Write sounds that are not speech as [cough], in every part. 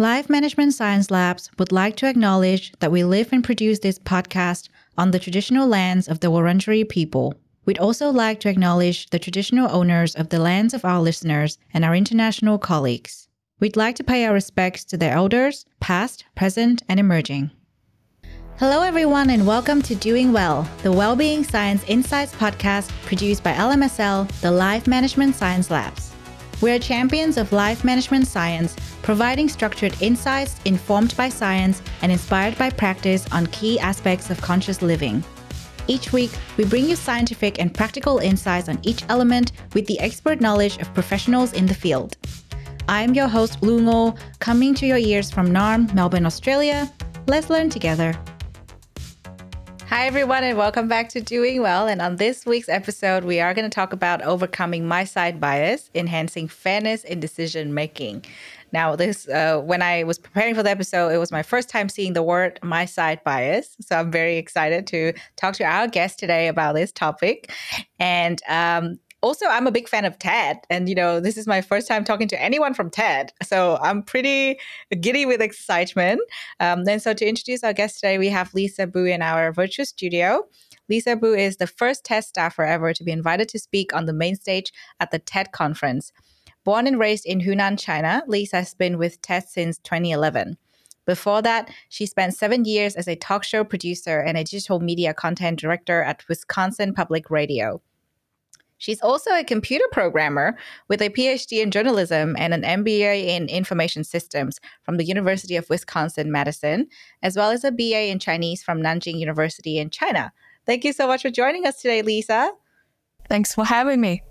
Life Management Science Labs would like to acknowledge that we live and produce this podcast on the traditional lands of the Wurundjeri people. We'd also like to acknowledge the traditional owners of the lands of our listeners and our international colleagues. We'd like to pay our respects to their elders, past, present, and emerging. Hello, everyone, and welcome to Doing Well, the Wellbeing Science Insights podcast produced by LMSL, the Life Management Science Labs. We are champions of life management science, providing structured insights informed by science and inspired by practice on key aspects of conscious living. Each week, we bring you scientific and practical insights on each element with the expert knowledge of professionals in the field. I am your host, Lu Ngo, coming to your ears from Naarm, Melbourne, Australia. Let's learn together. Hi, everyone, and welcome back to Doing Well. And on this week's episode, we are going to talk about overcoming myside bias, enhancing fairness in decision making. Now, this uh, when I was preparing for the episode, it was my first time seeing the word "myside bias," so I'm very excited to talk to our guest today about this topic. And um, also i'm a big fan of ted and you know this is my first time talking to anyone from ted so i'm pretty giddy with excitement. Um, and so to introduce our guest today we have lisa bu in our virtual studio. Lisa bu is the first ted staffer ever to be invited to speak on the main stage at the ted conference. Born and raised in hunan china lisa has been with ted since 2011 before that, she spent seven years as a talk show producer and a digital media content director at Wisconsin Public Radio. She's also a computer programmer with a PhD in journalism and an MBA in information systems from the University of Wisconsin Madison, as well as a BA in Chinese from Nanjing University in China. Thank you so much for joining us today, Lisa. Thanks for having me.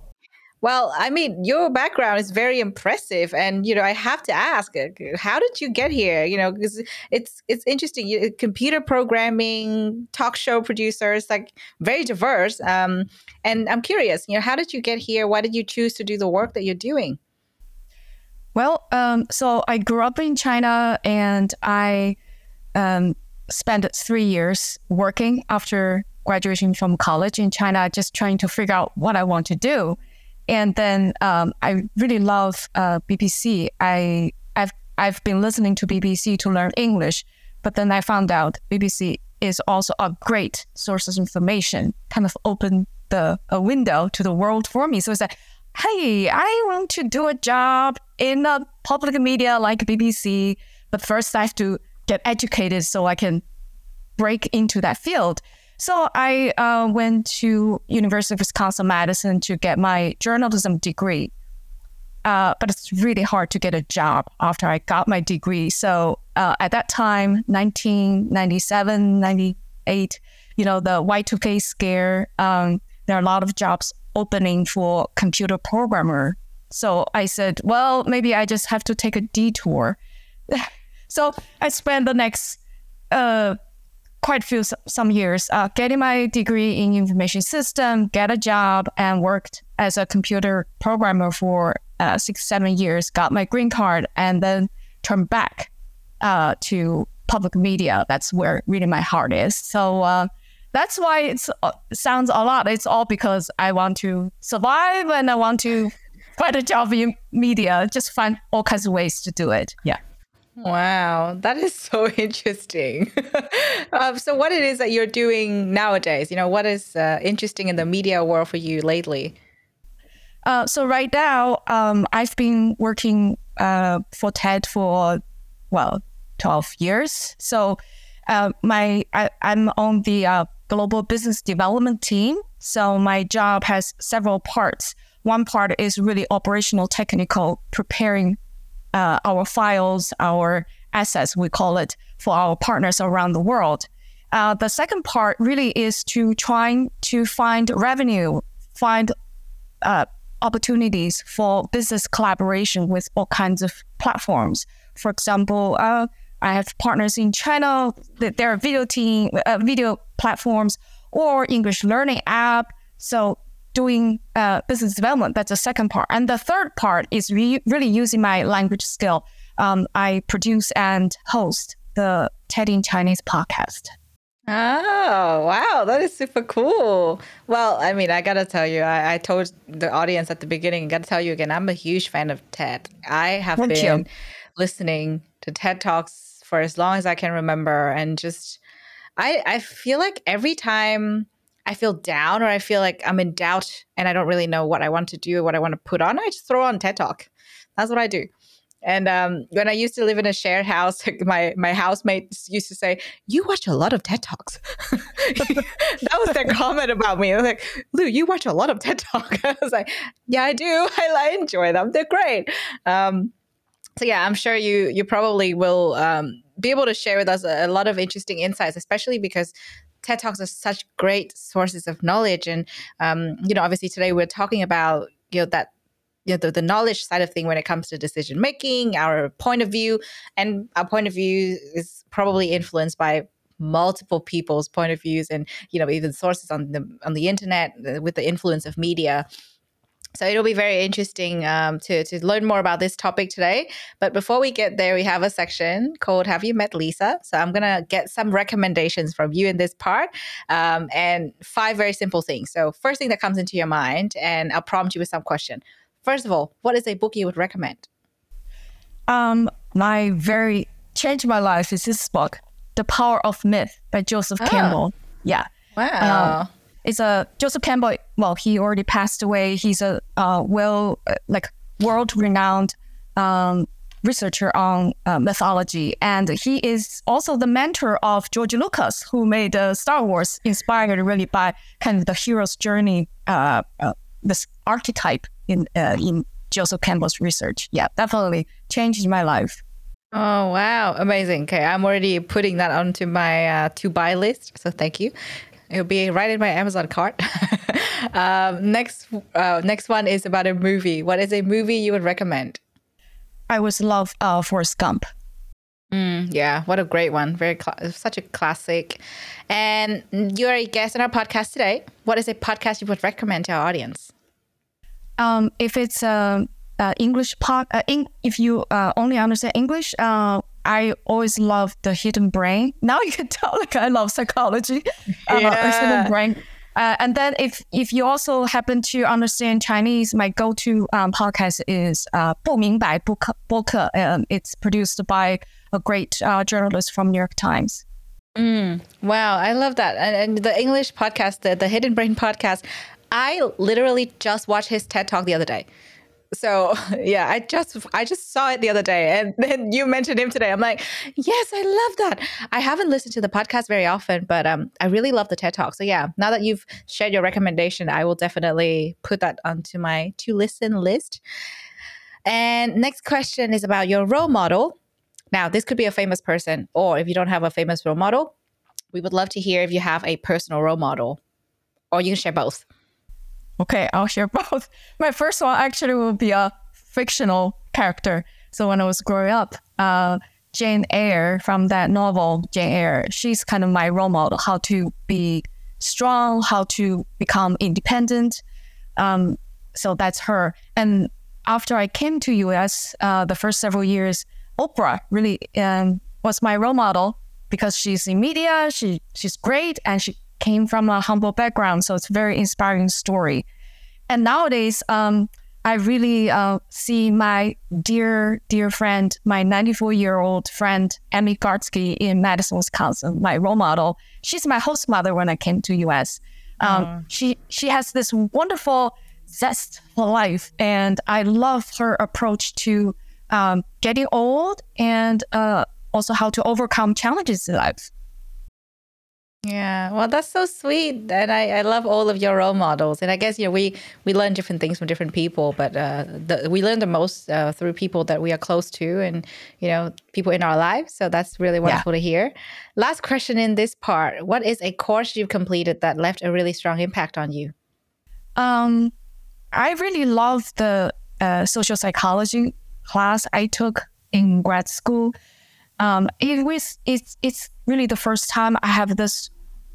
Well, I mean, your background is very impressive, and you know, I have to ask, uh, how did you get here? You know, because it's it's interesting. You, computer programming, talk show producers, like very diverse. Um, and I'm curious, you know, how did you get here? Why did you choose to do the work that you're doing? Well, um, so I grew up in China, and I um, spent three years working after graduation from college in China, just trying to figure out what I want to do. And then um, I really love uh, BBC. I I've I've been listening to BBC to learn English, but then I found out BBC is also a great source of information. Kind of opened the a window to the world for me. So it's like, hey, I want to do a job in a public media like BBC, but first I have to get educated so I can break into that field. So I uh, went to University of Wisconsin Madison to get my journalism degree. Uh, but it's really hard to get a job after I got my degree. So uh, at that time, 1997, 98, you know, the Y2K scare, um, there are a lot of jobs opening for computer programmer. So I said, well, maybe I just have to take a detour. [laughs] so I spent the next uh, quite a few some years uh, getting my degree in information system, get a job, and worked as a computer programmer for uh, six seven years. Got my green card, and then turned back uh, to public media. That's where really my heart is. So uh, that's why it uh, sounds a lot. It's all because I want to survive and I want to [laughs] find a job in media. Just find all kinds of ways to do it. Yeah. Wow, that is [laughs] so interesting. um, so, what it is that you're doing nowadays? You know, what is uh, interesting in the media world for you lately? Uh, so right now, um, I've been working uh, for TED for well, twelve years. So, uh, my I, am on the uh, global business development team. So my job has several parts. One part is really operational, technical, preparing uh, our files, our assets, we call it, for our partners around the world. Uh, the second part really is to trying to find revenue, find uh, opportunities for business collaboration with all kinds of platforms. For example, uh, I have partners in China. There are video team, uh, video platforms, or English learning app. So doing uh, business development. That's the second part. And the third part is re- really using my language skill. Um, I produce and host the TED in Chinese podcast. Oh, wow. That is super cool. Well, I mean, I got to tell you, I, I, told the audience at the beginning, I got to tell you again, I'm a huge fan of TED. I have Thank been. You listening to TED Talks for as long as I can remember. And just, I, I feel like every time I feel down or I feel like I'm in doubt and I don't really know what I want to do or what I want to put on, I just throw on TED Talk. That's what I do. And um, when I used to live in a shared house, [laughs] my my housemates used to say, "You watch a lot of TED talks." [laughs] that was their [laughs] comment about me. I was like, "Lu, you watch a lot of TED talk." I was like, "Yeah, I do. I, I enjoy them. They're great." Um, so yeah, I'm sure you you probably will um, be able to share with us a, a lot of interesting insights, especially because TED Talks are such great sources of knowledge. And um, you know, obviously today we're talking about you know that you know, the, the knowledge side of thing when it comes to decision making, our point of view, and our point of view is probably influenced by multiple people's point of views and you know even sources on the on the internet uh, with the influence of media so it'll be very interesting um, to, to learn more about this topic today. But before we get there, we have a section called Have You Met Lisa? So I'm going to get some recommendations from you in this part um, and five very simple things. So, first thing that comes into your mind, and I'll prompt you with some question. First of all, what is a book you would recommend? Um, my very changed my life is this book, The Power of Myth by Joseph oh. Campbell. Yeah. Wow. Um, it's a Joseph Campbell. Well, he already passed away. He's a uh, well, uh, like world renowned um, researcher on uh, mythology, and he is also the mentor of George Lucas, who made uh, Star Wars, inspired really by kind of the hero's journey, uh, uh, this archetype in in Joseph Campbell's research. Yeah, definitely changed my life. Oh wow, amazing! Okay, I'm already putting that onto my to buy list. So thank you. It'll be right in my Amazon cart. [laughs] um, next, uh, next one is about a movie. What is a movie you would recommend? I was love uh, Forrest Gump. Mm, yeah, what a great one! Very such a classic. And you're a guest on our podcast today. What is a podcast you would recommend to our audience? Um, if it's a, a English pod, uh, in, if you uh, only understand English, uh, I always love the hidden brain. Now you can [laughs] tell, like I love psychology. Uh, yeah. hidden brain. Uh, and then if if you also happen to understand Chinese, my go-to um, podcast is uh, 不明白不可播客. Um, it's produced by a great uh, journalist from New York Times. Mm, wow, I love that. And, and the English podcast, the, the Hidden Brain podcast, I literally just watched his TED Talk the other day so [laughs] yeah i just i just saw it the other day and [laughs] then you mentioned him today. I'm like yes i love that. I haven't listened to the podcast very often but um i really love the ted talk. So yeah now that you've shared your recommendation i will definitely put that onto my to listen list. And next question is about your role model. Now this could be a famous person or if you don't have a famous role model we would love to hear if you have a personal role model or you can share both Okay, I'll share [laughs] both. My first one actually will be a fictional character. So when I was growing up, uh, Jane Eyre from that novel, Jane Eyre, she's kind of my role model, how to be strong, how to become independent. Um, so that's her. And after I came to US, uh, the first several years, Oprah really um, was my role model because she's in media, she she's great, and she came from a humble background, so it's a very inspiring story. And nowadays, um, I really uh, see my dear, dear friend, my 94 year old friend, Emmy Gartsky in Madison, Wisconsin, my role model. She's my host mother when I came to US. Um, uh. She she has this wonderful zest for life, and I love her approach to um, getting old and uh, also how to overcome challenges in life. Yeah, well, that's so sweet, and I, I love all of your role models. And I guess you know we we learn different things from different people, but uh, the, we learn the most uh, through people that we are close to, and you know people in our lives. So that's really wonderful yeah. to hear. Last question in this part: What is a course you've completed that left a really strong impact on you? Um, I really love the uh, social psychology class I took in grad school. Um, it was it's it's really the first time I have this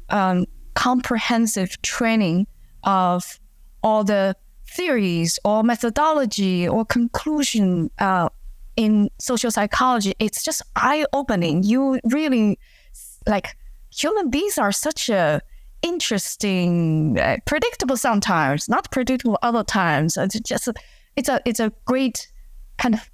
um, comprehensive training of all the theories or methodology or conclusion uh, in social psychology. It's just eye opening. You really like human beings are such a interesting, uh, predictable sometimes, not predictable other times. It's just it's a it's a great kind of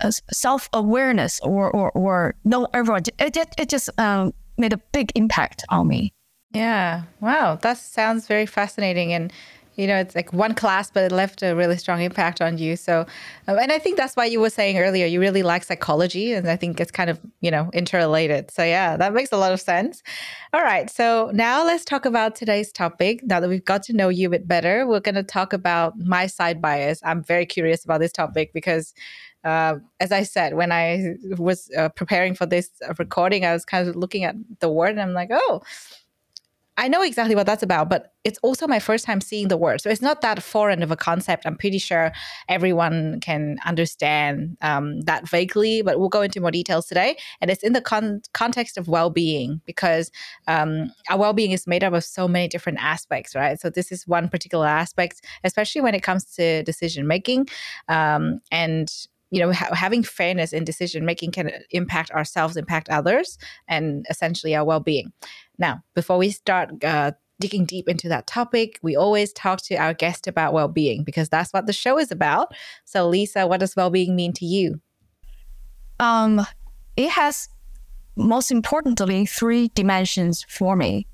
uh, self awareness or, or or know everyone. It just it just um, made a big impact on me. Yeah. Wow. That sounds very fascinating. And you know, it's like one class, but it left a really strong impact on you. So, um, and I think that's why you were saying earlier, you really like psychology. And I think it's kind of, you know, interrelated. So, yeah, that makes a lot of sense. All right. So, now let's talk about today's topic. Now that we've got to know you a bit better, we're going to talk about myside bias. I'm very curious about this topic because uh, as I said, when I was uh, preparing for this recording, I was kind of looking at the word and I'm like, oh, I know exactly what that's about, but it's also my first time seeing the word. So it's not that foreign of a concept. I'm pretty sure everyone can understand um, that vaguely, but we'll go into more details today. And it's in the con- context of well being because um, our well being is made up of so many different aspects, right? So this is one particular aspect, especially when it comes to decision making. Um, and you know ha- having fairness in decision making can impact ourselves impact others and essentially our well-being. Now before we start uh, digging deep into that topic we always talk to our guest about well-being because that's what the show is about. So lisa what does well-being mean to you? Um it has most importantly three dimensions for me.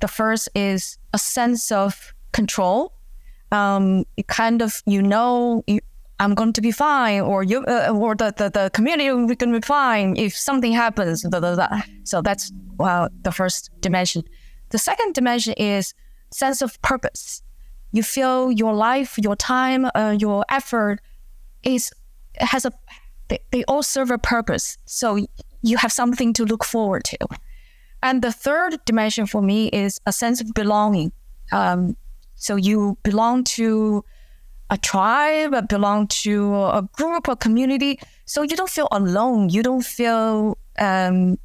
The first is a sense of control. Um, kind of you know you, I'm going to be fine, or you, uh, or the, the, the community be going to be fine if something happens. Da, da, da. So that's well, the first dimension. The second dimension is sense of purpose. You feel your life, your time, uh, your effort is has a they, they all serve a purpose. So you have something to look forward to. And the third dimension for me is a sense of belonging. Um, so you belong to a tribe, belong to a group, a community. So you don't feel alone. You don't feel um,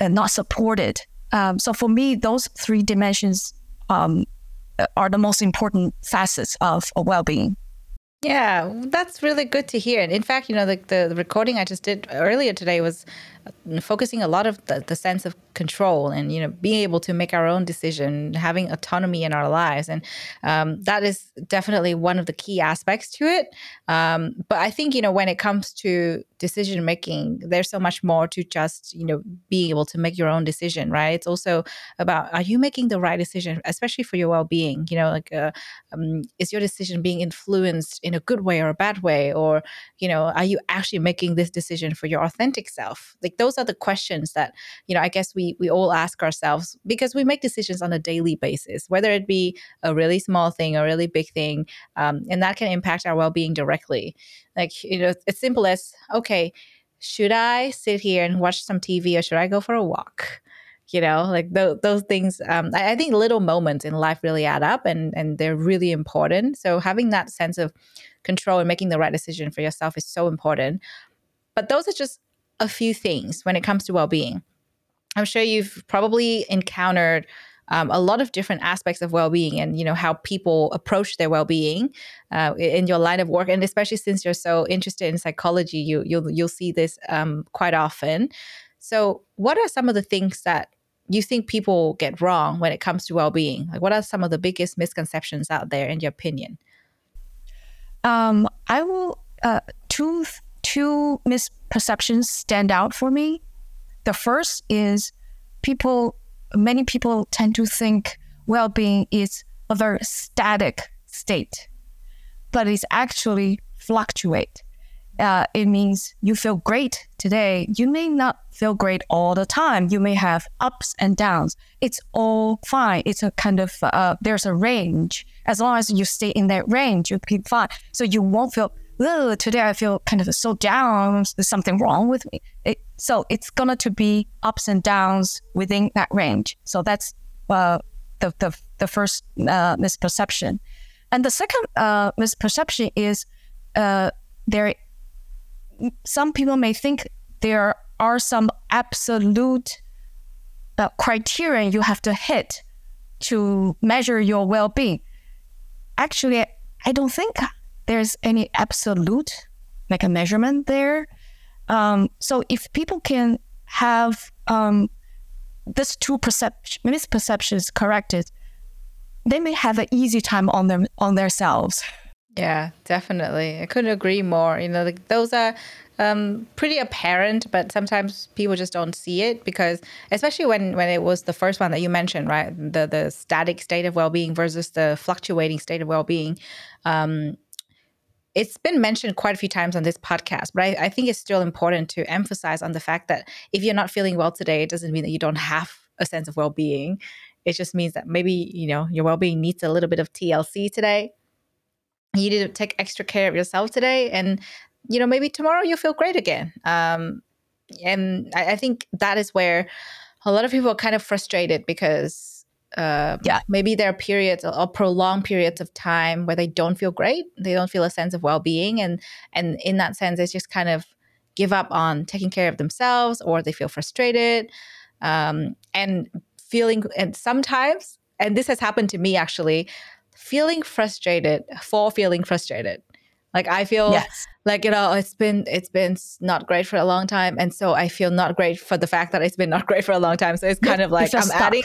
uh, not supported. Um, so for me, those three dimensions um, are the most important facets of a well-being. Yeah, that's really good to hear. And in fact, you know, the, the recording I just did earlier today was focusing a lot of the, the sense of control and you know being able to make our own decision having autonomy in our lives. And um, that is definitely one of the key aspects to it. Um, but i think you know when it comes to decision making there's so much more to just you know being able to make your own decision right? It's also about are you making the right decision especially for your well-being? You know like uh, um, is your decision being influenced in a good way or a bad way? Or you know are you actually making this decision for your authentic self? Like those are the questions that you know i guess we we all ask ourselves because we make decisions on a daily basis whether it be a really small thing or a really big thing um, and that can impact our well-being directly. Like you know it's simple as okay should i sit here and watch some tv or should i go for a walk? You know like th- those things um, I, I, think little moments in life really add up and and they're really important. So having that sense of control and making the right decision for yourself is so important. But those are just a few things when it comes to well-being. I'm sure you've probably encountered um, a lot of different aspects of well-being and you know how people approach their well-being uh, in your line of work. And especially since you're so interested in psychology you you'll you'll see this um, quite often. So what are some of the things that you think people get wrong when it comes to well-being? Like what are some of the biggest misconceptions out there in your opinion? Um, i will uh, two two misperceptions stand out for me. The first is people, many people tend to think well being is a very static state, but it's actually fluctuate. Uh, it means you feel great today. You may not feel great all the time. You may have ups and downs. It's all fine. It's a kind of, uh, there's a range. As long as you stay in that range, you'll be fine. So you won't feel oh, today I feel kind of so down. There's something wrong with me. It, so it's gonna to be ups and downs within that range. So that's uh, the, the, the first uh, misperception. And the second uh, misperception is uh, there. Some people may think there are some absolute uh, criteria you have to hit to measure your well-being. Actually, I don't think there's any absolute like a measurement there. Um, so if people can have um, this two perception misperceptions corrected, they may have an easy time on them on themselves. Yeah, definitely. I couldn't agree more. You know, like those are um, pretty apparent, but sometimes people just don't see it because, especially when when it was the first one that you mentioned, right? The the static state of well being versus the fluctuating state of well being. Um, it's been mentioned quite a few times on this podcast, but I, I, think it's still important to emphasize on the fact that if you're not feeling well today, it doesn't mean that you don't have a sense of well being. It just means that maybe you know your well being needs a little bit of TLC today. You need to take extra care of yourself today, and you know maybe tomorrow you'll feel great again. Um, and I, I think that is where a lot of people are kind of frustrated because uh, yeah, maybe there are periods or prolonged periods of time where they don't feel great. They don't feel a sense of well-being, and and in that sense, it's just kind of give up on taking care of themselves, or they feel frustrated, um, and feeling. And sometimes, and this has happened to me actually, feeling frustrated for feeling frustrated. Like I feel yes. like you know it's been it's been not great for a long time, and so I feel not great for the fact that it's been not great for a long time. So it's kind of like I'm stuck. adding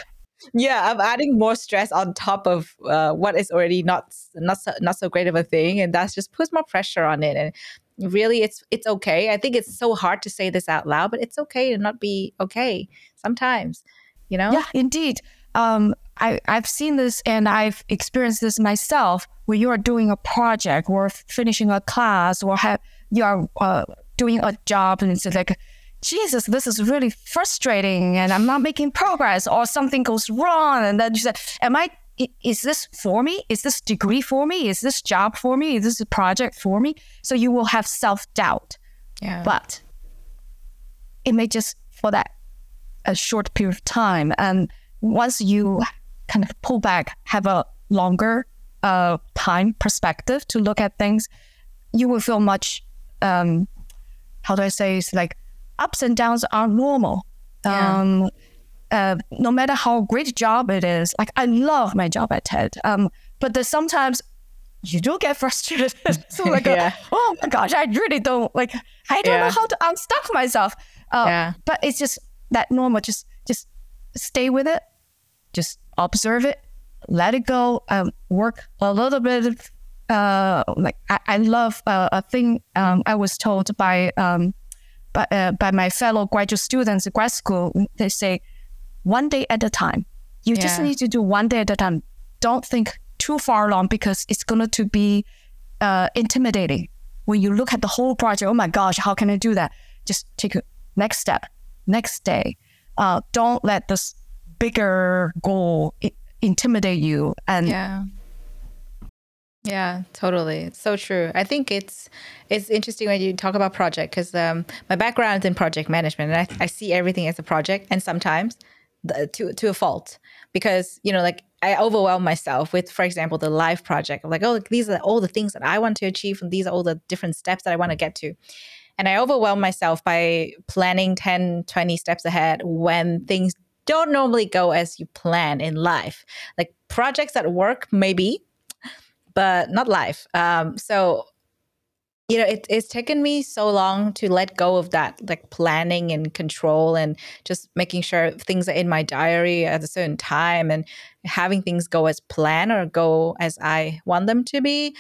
yeah i'm adding more stress on top of uh, what is already not not so, not so great of a thing and that just puts more pressure on it and really it's it's okay. I think it's so hard to say this out loud but it's okay to not be okay sometimes you know? Yeah indeed. Um, I, I've seen this and I've experienced this myself when you are doing a project or finishing a class or have you are uh, doing a job and it's like Jesus, this is really frustrating and I'm not making progress or something goes wrong. And then you said, Am I, is this for me? Is this degree for me? Is this job for me? Is this a project for me? So you will have self doubt. Yeah. But it may just for that a short period of time. And once you kind of pull back, have a longer uh, time perspective to look at things, you will feel much, um, how do I say, it's like ups and downs are normal. Yeah. Um, uh, no matter how great job it is, like I love my job at TED, um, but there's sometimes you do get [laughs] frustrated. so [laughs] like, yeah. a, oh my gosh, I really don't like. I don't yeah. know how to unstuck myself. Uh, yeah. But it's just that normal. Just just stay with it. Just observe it. Let it go. Um, work a little bit. Uh, like I, I love uh, a thing um, I was told by um, by, uh, by my fellow graduate students in grad school, they say one day at a time. You yeah. just need to do one day at a time. Don't think too far along because it's going to be uh, intimidating. When you look at the whole project, oh my gosh, how can I do that? Just take a next step, next day. Uh, don't let this bigger goal I- intimidate you. And yeah. Yeah, totally. It's so true. I think it's it's interesting when you talk about project because um, my background is in project management, and I, I see everything as a project, and sometimes the, to to a fault because you know like I overwhelm myself with, for example, the live project. I'm like, oh, these are all the things that I want to achieve, and these are all the different steps that I want to get to. And I overwhelm myself by planning 10, 20 steps ahead when things don't normally go as you plan in life. Like projects at work, maybe but not live. Um, so you know, it, it's taken me so long to let go of that, like planning and control, and just making sure things are in my diary at a certain time, and having things go as planned or go as I want them to be.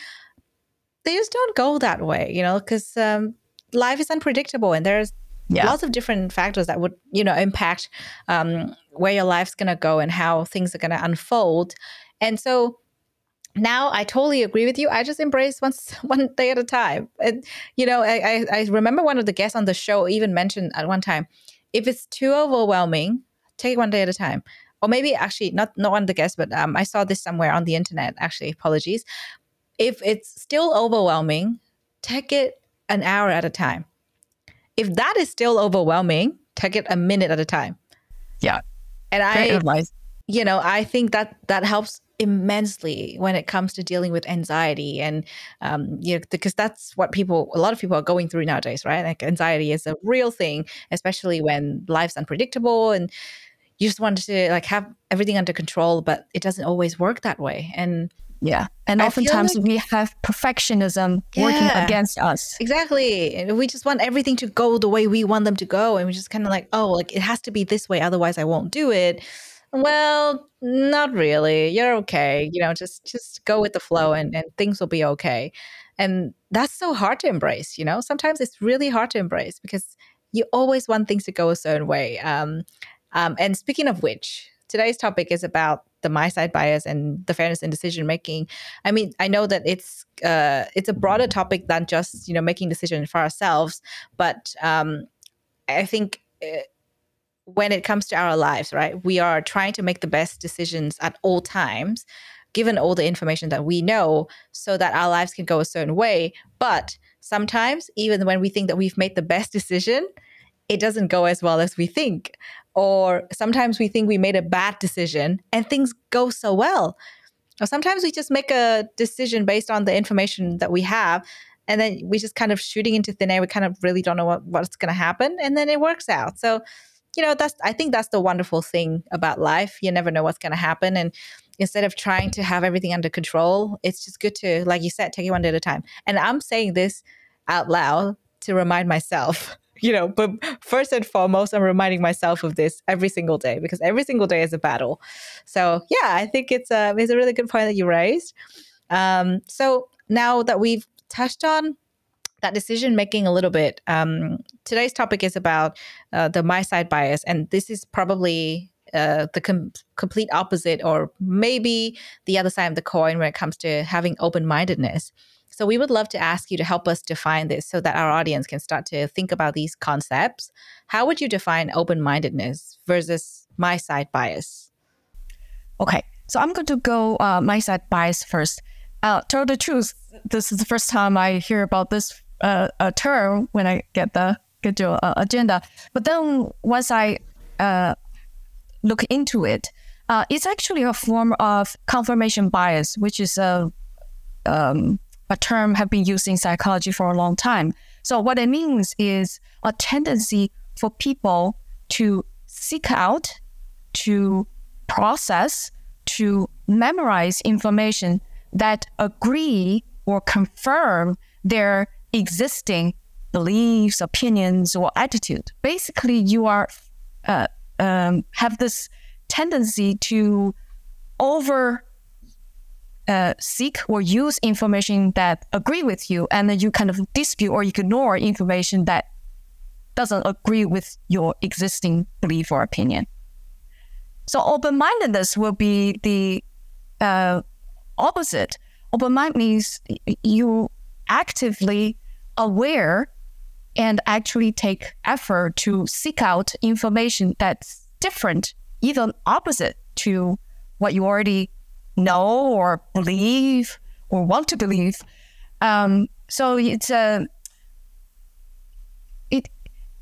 They just don't go that way, you know, because um, life is unpredictable, and there's yeah. lots of different factors that would, you know, impact um, where your life's gonna go and how things are gonna unfold. And so now I totally agree with you. I just embrace one [laughs] one day at a time. And you know, I, I remember one of the guests on the show even mentioned at one time, if it's too overwhelming, take it one day at a time. Or maybe actually not not one of the guests, but um, I saw this somewhere on the internet. Actually, apologies. If it's still overwhelming, take it an hour at a time. If that is still overwhelming, take it a minute at a time. Yeah. And Great I advice. you know, I think that that helps immensely when it comes to dealing with anxiety and um, you know because that's what people a lot of people are going through nowadays right? Like anxiety is a real thing especially when life's unpredictable and you just want to like have everything under control but it doesn't always work that way. And yeah. And oftentimes like, we have perfectionism yeah, working against us. Exactly. We just want everything to go the way we want them to go. And we just kind of like oh like it has to be this way otherwise i won't do it well, not really. You're okay. You know, just just go with the flow and, and things will be okay. And that's so hard to embrace, you know? Sometimes it's really hard to embrace because you always want things to go a certain way. Um, um, and speaking of which, today's topic is about the myside bias and the fairness in decision making. I mean, I know that it's uh, it's a broader topic than just you know making decisions for ourselves, but um, I think. Uh, when it comes to our lives, right, we are trying to make the best decisions at all times, given all the information that we know, so that our lives can go a certain way. But sometimes, even when we think that we've made the best decision, it doesn't go as well as we think. Or sometimes we think we made a bad decision and things go so well. Or sometimes we just make a decision based on the information that we have and then we just kind of shooting into thin air. We kind of really don't know what, what's going to happen and then it works out. So you know that's i think that's the wonderful thing about life you never know what's going to happen and instead of trying to have everything under control it's just good to like you said take it one day at a time and i'm saying this out loud to remind myself [laughs] you know, but first and foremost, I'm reminding myself of this every single day because every single day is a battle. So yeah, I think it's a it's a really good point that you raised. Um, so now that we've touched on that decision making a little bit, um, today's topic is about uh, the myside bias, and this is probably uh, the com- complete opposite, or maybe the other side of the coin when it comes to having open mindedness. So we would love to ask you to help us define this so that our audience can start to think about these concepts. How would you define open mindedness versus myside bias? Okay, so I'm going to go uh, myside bias first. Uh, tell the truth, this is the first time I hear about this uh, term when I get the your uh, agenda. But then once I uh, look into it, uh, it's actually a form of confirmation bias, which is a um, a term have been used in psychology for a long time. So what it means is a tendency for people to seek out, to process, to memorize information that agree or confirm their existing beliefs, opinions, or attitude. Basically, you are uh, um, have this tendency to over uh, seek or use information that agree with you, and then you kind of dispute or ignore information that doesn't agree with your existing belief or opinion. So open-mindedness will be the uh, opposite. Open mind means you actively aware and actually take effort to seek out information that's different, even opposite to what you already know or believe or want to believe. Um, so it's a it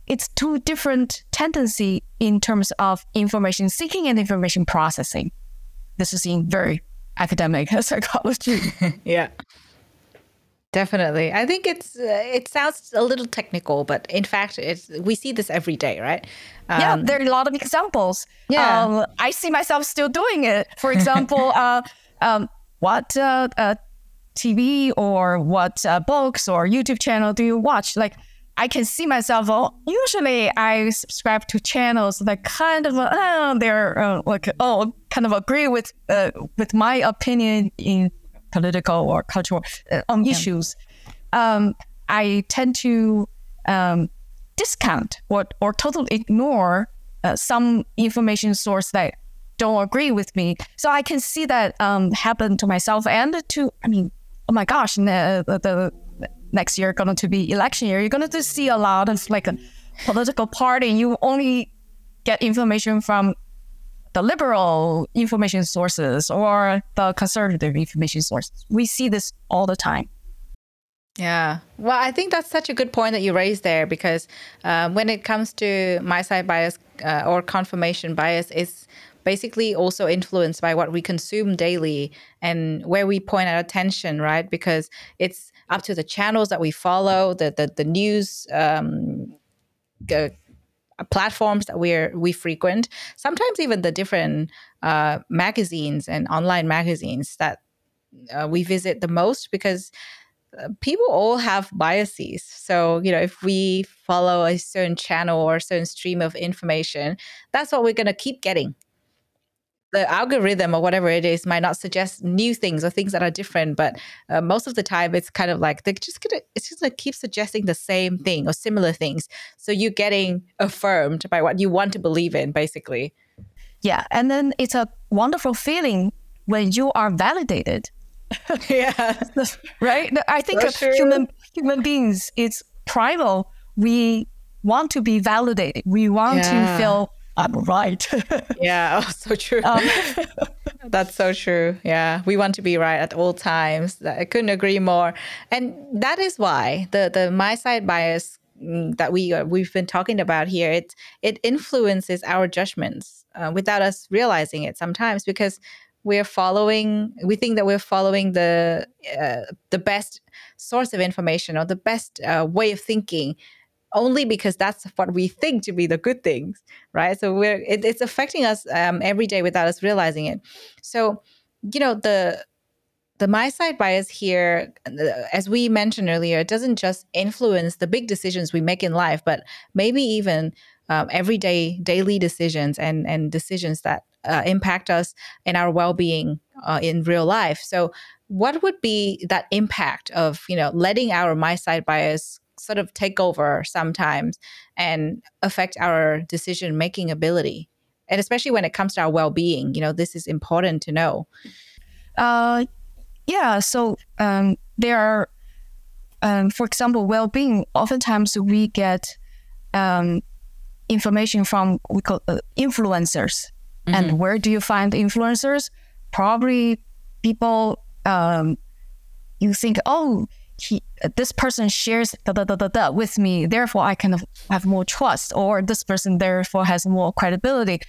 it's two different tendency in terms of information seeking and information processing. This is in very academic [laughs] psychology. [laughs] yeah. Definitely. I think it's uh, it sounds a little technical, but in fact, it's we see this every day, right? Um, yeah, there are a lot of examples. Yeah, um, I see myself still doing it. For [laughs] example, uh, um, what uh, uh, TV or what uh, books or YouTube channel do you watch? Like, I can see myself. Oh, usually, I subscribe to channels that kind of uh, they're uh, like oh, kind of agree with uh, with my opinion in political or cultural uh, um, issues, um, I tend to um, discount or, or totally ignore uh, some information source that don't agree with me. So I can see that um, happen to myself and to, I mean, oh my gosh, the, the, the next year going to be election year. You're going to see a lot of like a political party. You only get information from the liberal information sources or the conservative information sources. We see this all the time. Yeah. Well, I think that's such a good point that you raised there because um, when it comes to myside bias uh, or confirmation bias, it's basically also influenced by what we consume daily and where we point our attention, right? Because it's up to the channels that we follow, the the, the news um, platforms that we're we frequent. Sometimes even the different uh, magazines and online magazines that uh, we visit the most because uh, people all have biases. So you know if we follow a certain channel or a certain stream of information that's what we're going to keep getting the algorithm or whatever it is might not suggest new things or things that are different but uh, most of the time it's kind of like they're just gonna it's just gonna keep suggesting the same thing or similar things. So you're getting affirmed by what you want to believe in basically. Yeah and then it's a wonderful feeling when you are validated. [laughs] Yeah. [laughs] Right? I think human human beings it's primal. We want to be validated. We want yeah. to feel I'm right. [laughs] yeah, [laughs] oh, so true. Um, [laughs] That's so true. Yeah, we want to be right at all times. I couldn't agree more. And that is why the the myside bias mm, that we uh, we've been talking about here it it influences our judgments uh, without us realizing it sometimes because we're following we think that we're following the uh, the best source of information or the best uh, way of thinking only because that's what we think to be the good things, right? So we're it, it's affecting us um, every day without us realizing it. So you know the the myside bias here, as we mentioned earlier, it doesn't just influence the big decisions we make in life, but maybe even um, everyday daily decisions and and decisions that uh, impact us and our well-being uh, in real life. So what would be that impact of you know letting our myside bias sort of take over sometimes and affect our decision making ability. And especially when it comes to our well-being you know this is important to know. Uh yeah so um there are um, for example well-being oftentimes we get um, information from we call uh, influencers. Mm-hmm. and where do you find influencers? Probably people um, you think oh he this person shares da, da, da, da, da with me therefore i can have more trust or this person therefore has more credibility.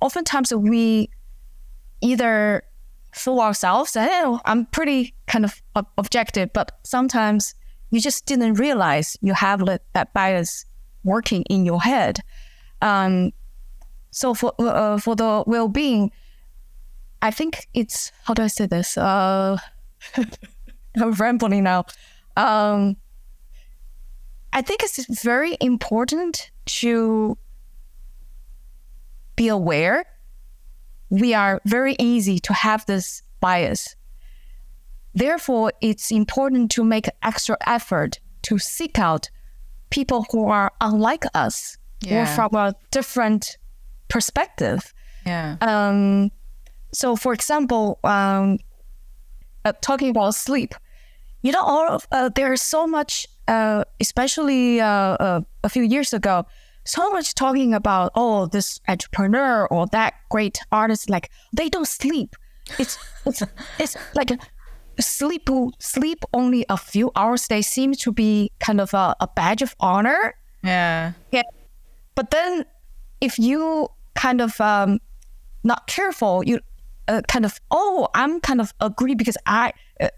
Oftentimes we either fool ourselves oh, i'm pretty kind of objective but sometimes you just didn't realize you have that bias working in your head. Um, so for uh, for the well-being i think it's how do i say this? Uh, [laughs] [laughs] I'm rambling now. Um, I think it's very important to be aware. We are very easy to have this bias. Therefore, it's important to make extra effort to seek out people who are unlike us yeah. or from a different perspective. Yeah. Um, so, for example, um, uh, talking about sleep, you know, all uh, there's so much, uh, especially uh, uh, a few years ago, so much talking about oh this entrepreneur or that great artist like they don't sleep. It's it's [laughs] it's like sleep sleep only a few hours. They seem to be kind of a, a badge of honor. Yeah. Yeah. But then if you kind of um, not careful, you uh, kind of oh I'm kind of agree because I uh,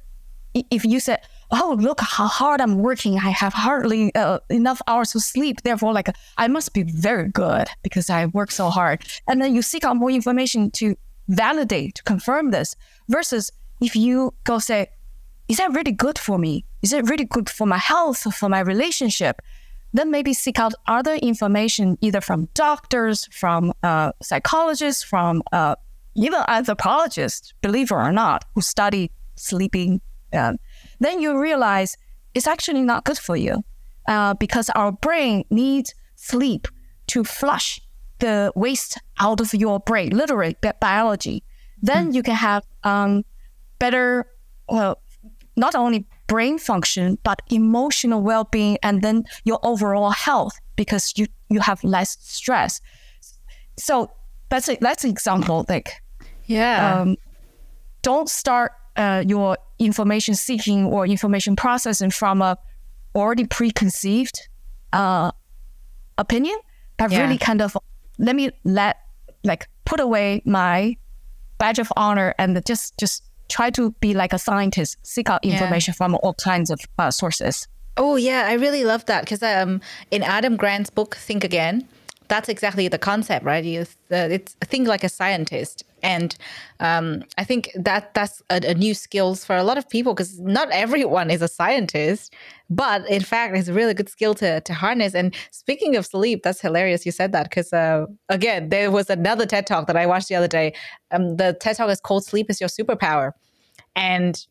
if you said, "Oh, look how hard I'm working. I have hardly uh, enough hours to sleep. Therefore, like I must be very good because I work so hard." And then you seek out more information to validate, to confirm this. Versus if you go say, "Is that really good for me? Is it really good for my health, for my relationship?" Then maybe seek out other information, either from doctors, from uh, psychologists, from uh, even anthropologists, believe it or not, who study sleeping um, then you realize it's actually not good for you uh, because our brain needs sleep to flush the waste out of your brain, literally biology. Then mm. you can have um, better, well, not only brain function but emotional well-being, and then your overall health because you you have less stress. So that's a, that's an example. Like, yeah, um, don't start uh, your information seeking or information processing from a already preconceived uh, opinion, but yeah. really kind of let me let like put away my badge of honor and just just try to be like a scientist, seek out information yeah. from all kinds of uh, sources. Oh yeah, I really love that because um, in Adam Grant's book Think Again, that's exactly the concept, right? You, uh, it's think like a scientist, and um, I think that that's a, a new skills for a lot of people because not everyone is a scientist, but in fact, it's a really good skill to to harness. And speaking of sleep, that's hilarious. You said that because uh, again, there was another TED talk that I watched the other day. Um, the TED talk is called "Sleep is Your Superpower," and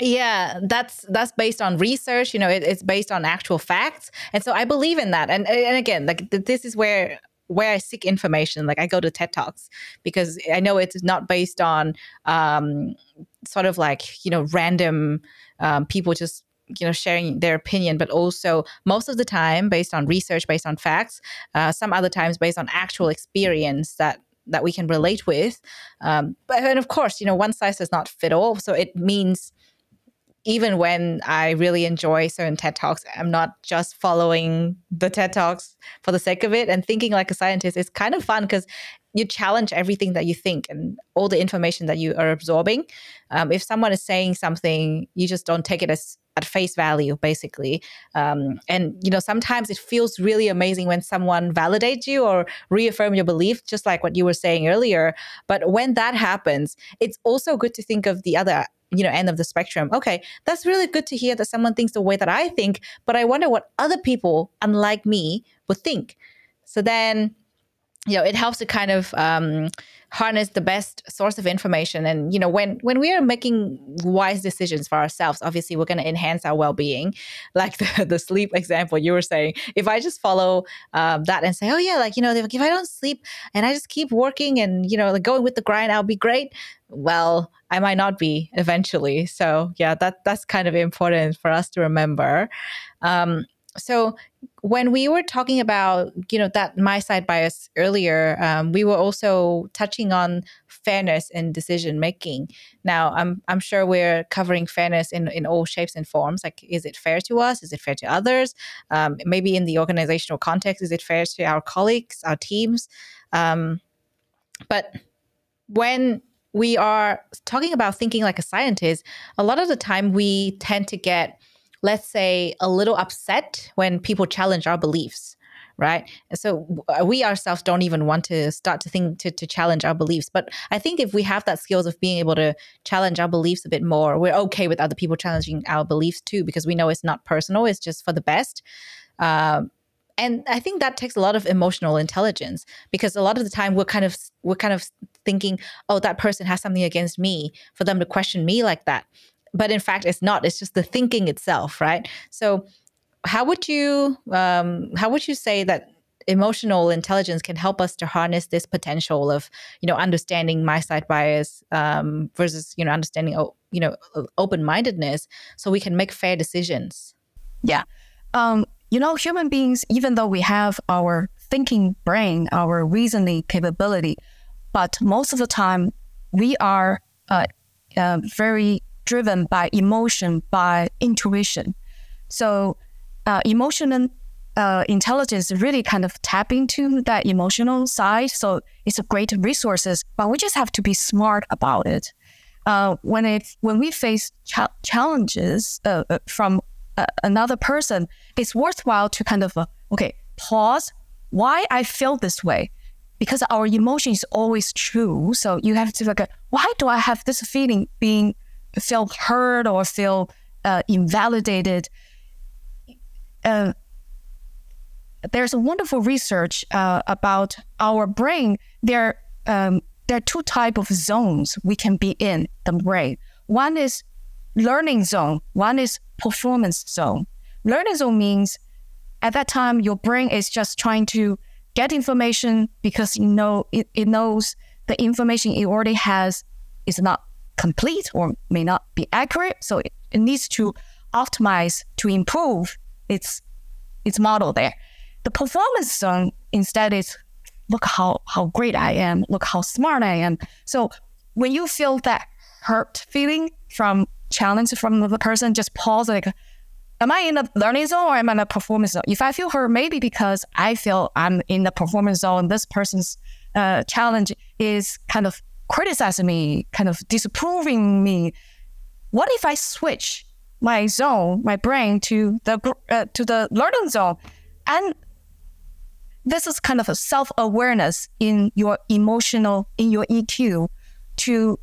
yeah that's that's based on research you know it, it's based on actual facts. And so i believe in that. And and again like this is where where i seek information. Like i go to ted talks because i know it's not based on um sort of like you know random um, people just you know sharing their opinion but also most of the time based on research based on facts uh, some other times based on actual experience that that we can relate with. Um, but and of course you know one size does not fit all. So it means even when I really enjoy certain TED Talks, I'm not just following the TED Talks for the sake of it and thinking like a scientist. It's kind of fun because you challenge everything that you think and all the information that you are absorbing. Um, if someone is saying something, you just don't take it as at face value, basically. Um, and you know, sometimes it feels really amazing when someone validates you or reaffirm your belief, just like what you were saying earlier. But when that happens, it's also good to think of the other you know end of the spectrum. Okay that's really good to hear that someone thinks the way that i think but i wonder what other people unlike me would think. So then you know it helps to kind of um, harness the best source of information. And you know when when we are making wise decisions for ourselves obviously we're going to enhance our well-being. Like [laughs] the, the sleep example you were saying if i just follow um, that and say oh yeah like you know if i don't sleep and i just keep working and you know like going with the grind i'll be great well i might not be eventually. So yeah that that's kind of important for us to remember. Um, so when we were talking about you know that myside bias earlier um, we were also touching on fairness in decision making. Now i'm i'm sure we're covering fairness in in all shapes and forms. Like is it fair to us? Is it fair to others? Um, maybe in the organizational context is it fair to our colleagues our teams? Um, but when we are talking about thinking like a scientist a lot of the time we tend to get let's say, a little upset when people challenge our beliefs right? So uh, we ourselves don't even want to start to think to, to challenge our beliefs. But i think if we have that skills of being able to challenge our beliefs a bit more we're okay with other people challenging our beliefs too because we know it's not personal it's just for the best. Um, and i think that takes a lot of emotional intelligence because a lot of the time we're kind of we're kind of thinking oh that person has something against me for them to question me like that but in fact it's not. It's just the thinking itself right? So how would you um, how would you say that emotional intelligence can help us to harness this potential of you know understanding myside bias um, versus you know understanding you know open-mindedness so we can make fair decisions? Yeah. Um, you know human beings even though we have our thinking brain our reasoning capability but most of the time we are uh, uh, very driven by emotion, by intuition. So, uh, emotional uh, intelligence really kind of tap into that emotional side. So it's a great resources, but we just have to be smart about it. Uh, when it when we face cha- challenges uh, uh from uh, another person, it's worthwhile to kind of okay pause. Why I feel this way? Because our emotion is always true. So you have to like, why do I have this feeling being feel heard or feel uh, invalidated. Uh, there's a wonderful research uh, about our brain. There, um, there are two type of zones we can be in the brain. One is learning zone. One is performance zone. Learning zone means at that time your brain is just trying to get information because you know it, it knows the information it already has is not complete or may not be accurate. So it, it needs to optimize to improve its its model there. The performance zone instead is look how how great I am, look how smart I am. So when you feel that hurt feeling from challenge from the person, just pause like am I in the learning zone or am I in the performance zone? If I feel hurt, maybe because I feel I'm in the performance zone, this person's uh, challenge is kind of criticizing me, kind of disapproving me. What if I switch my zone, my brain to the uh, to the learning zone, and this is kind of a self awareness in your emotional, in your EQ to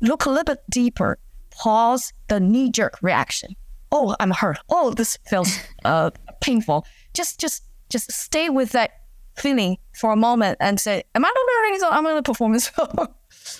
look a little bit deeper, pause the knee jerk reaction. Oh, I'm hurt. Oh, this feels [laughs] uh, painful. Just, just, just stay with that feeling for a moment and say, "Am I not learning? So I'm in a performance." [laughs]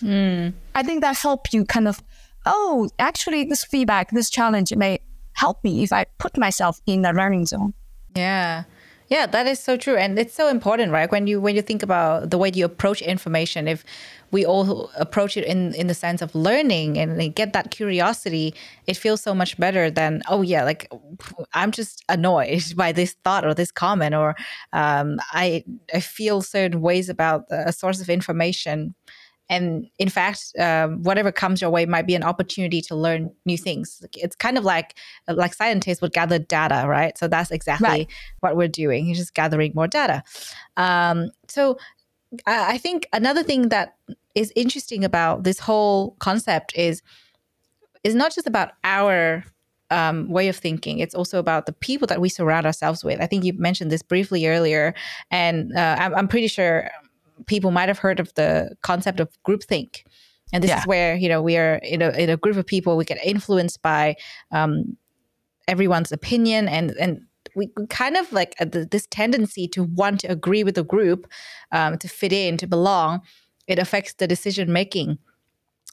mm. I think that help you kind of, oh, actually, this feedback, this challenge may help me if I put myself in the learning zone. Yeah. Yeah, that is so true, and it's so important, right? When you when you think about the way you approach information, if we all approach it in in the sense of learning and get that curiosity, it feels so much better than oh yeah, like I'm just annoyed [laughs] by this thought or this comment, or um, I I feel certain ways about a source of information and in fact um, whatever comes your way might be an opportunity to learn new things it's kind of like like scientists would gather data right so that's exactly right. what we're doing you're just gathering more data um, so I think another thing that is interesting about this whole concept is is not just about our um, way of thinking. It's also about the people that we surround ourselves with. I think you mentioned this briefly earlier, and uh, I'm, I'm, pretty sure people might have heard of the concept of groupthink. And this yeah. is where, you know, we are in a, in a group of people, we get influenced by um, everyone's opinion and, and we kind of like uh, this tendency to want to agree with the group, um, to fit in, to belong. It affects the decision making.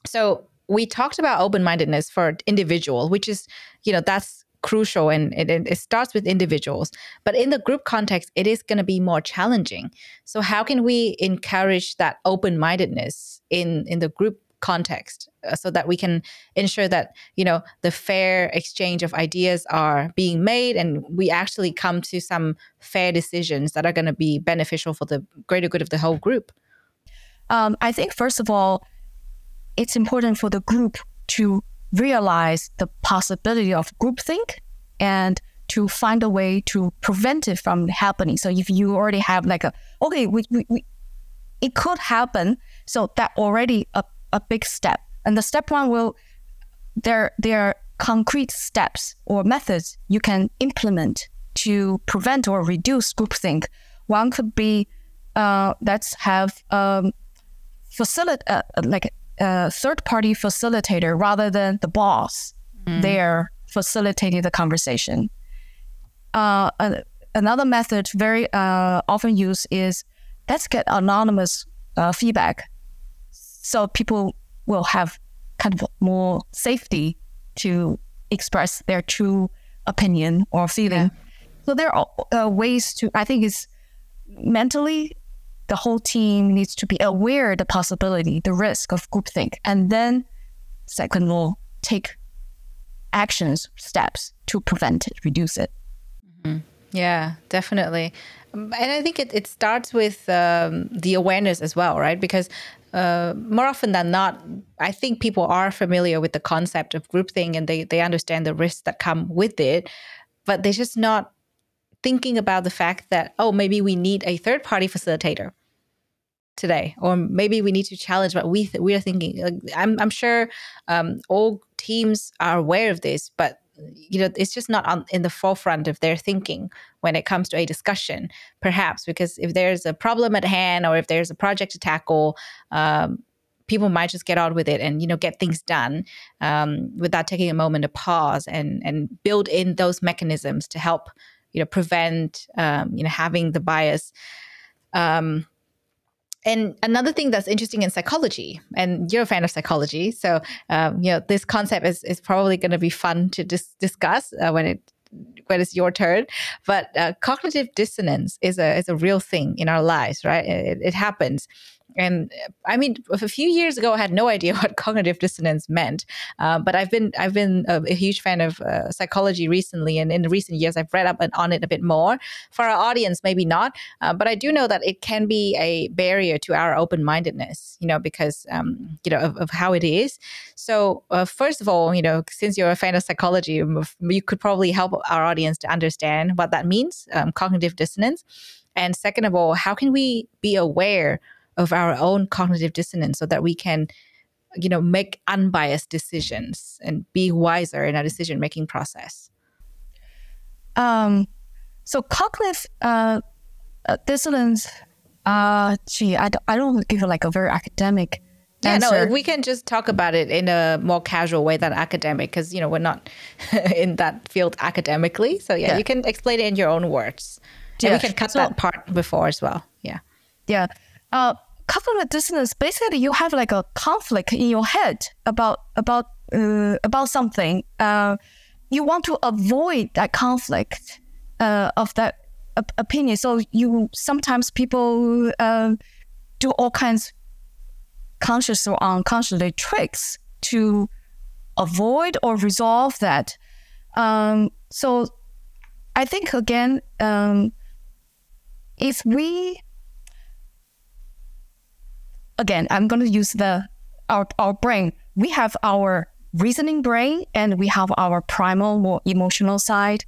So we talked about open mindedness for individual, which is, you know, that's crucial and it, it starts with individuals. But in the group context, it is going to be more challenging. So how can we encourage that open mindedness in in the group context uh, so that we can ensure that you know the fair exchange of ideas are being made and we actually come to some fair decisions that are going to be beneficial for the greater good of the whole group um, i think first of all it's important for the group to realize the possibility of groupthink and to find a way to prevent it from happening. So if you already have like a okay, we, we, we it could happen. So that already a, a big step. And the step one will there there are concrete steps or methods you can implement to prevent or reduce groupthink. One could be uh, let's have um, facilitate uh, like a third party facilitator rather than the boss mm. there facilitating the conversation. Uh, another method very uh, often used is let's get anonymous uh, feedback so people will have kind of more safety to express their true opinion or feeling. Yeah. So there are uh, ways to, I think, is mentally the whole team needs to be aware the possibility, the risk of groupthink, and then second will take actions, steps to prevent it, reduce it. Mm-hmm. Yeah, definitely. Um, and I think it, it starts with um, the awareness as well, right? Because uh, more often than not, I think people are familiar with the concept of groupthink and they, they understand the risks that come with it, but they're just not thinking about the fact that, oh, maybe we need a third party facilitator today or maybe we need to challenge what we th- we are thinking. Like, I'm, I'm sure um, all teams are aware of this but you know it's just not on, in the forefront of their thinking when it comes to a discussion perhaps because if there's a problem at hand or if there's a project to tackle um, people might just get on with it and you know get things done um, without taking a moment to pause and and build in those mechanisms to help you know prevent um, you know having the bias um, and another thing that's interesting in psychology, and you're a fan of psychology, so um, you know this concept is is probably going to be fun to dis- discuss uh, when it when it's your turn. But uh, cognitive dissonance is a is a real thing in our lives, right? It, it happens, and uh, I mean, a few years ago, I had no [laughs] idea what cognitive dissonance meant. Uh, but I've been I've been a, a huge fan of uh, psychology recently, and in recent years, I've read up on it a bit more. For our audience, maybe not, uh, but I do know that it can be a barrier to our open mindedness. You know, because um, you know of, of, how it is. So uh, first of all, you know, since you're a fan of psychology, you could probably help our audience to understand what that means, um, cognitive dissonance. And second of all, how can we be aware of our own cognitive dissonance so that we can you know make unbiased decisions and be wiser in our decision making process um, so cognitive uh, uh, dissonance. Uh, gee, I don't, I don't give like a very academic yeah, answer. no, we can just talk about it in a more casual way than academic because you know we're not [laughs] in that field academically. So yeah, Yeah. you can explain it in your own words. Yeah, Yeah, we can cut so- that part before as well. Yeah. Yeah. Uh, cognitive dissonance. Basically, you have like a conflict in your head about about uh, about something. Uh, you want to avoid that conflict uh, of that op- opinion. So you sometimes people uh, do all kinds conscious or unconsciously tricks to avoid or resolve that. Um, so I think again, um, if we again, I'm going to use the our our brain. We have our reasoning brain and we have our primal, more emotional side.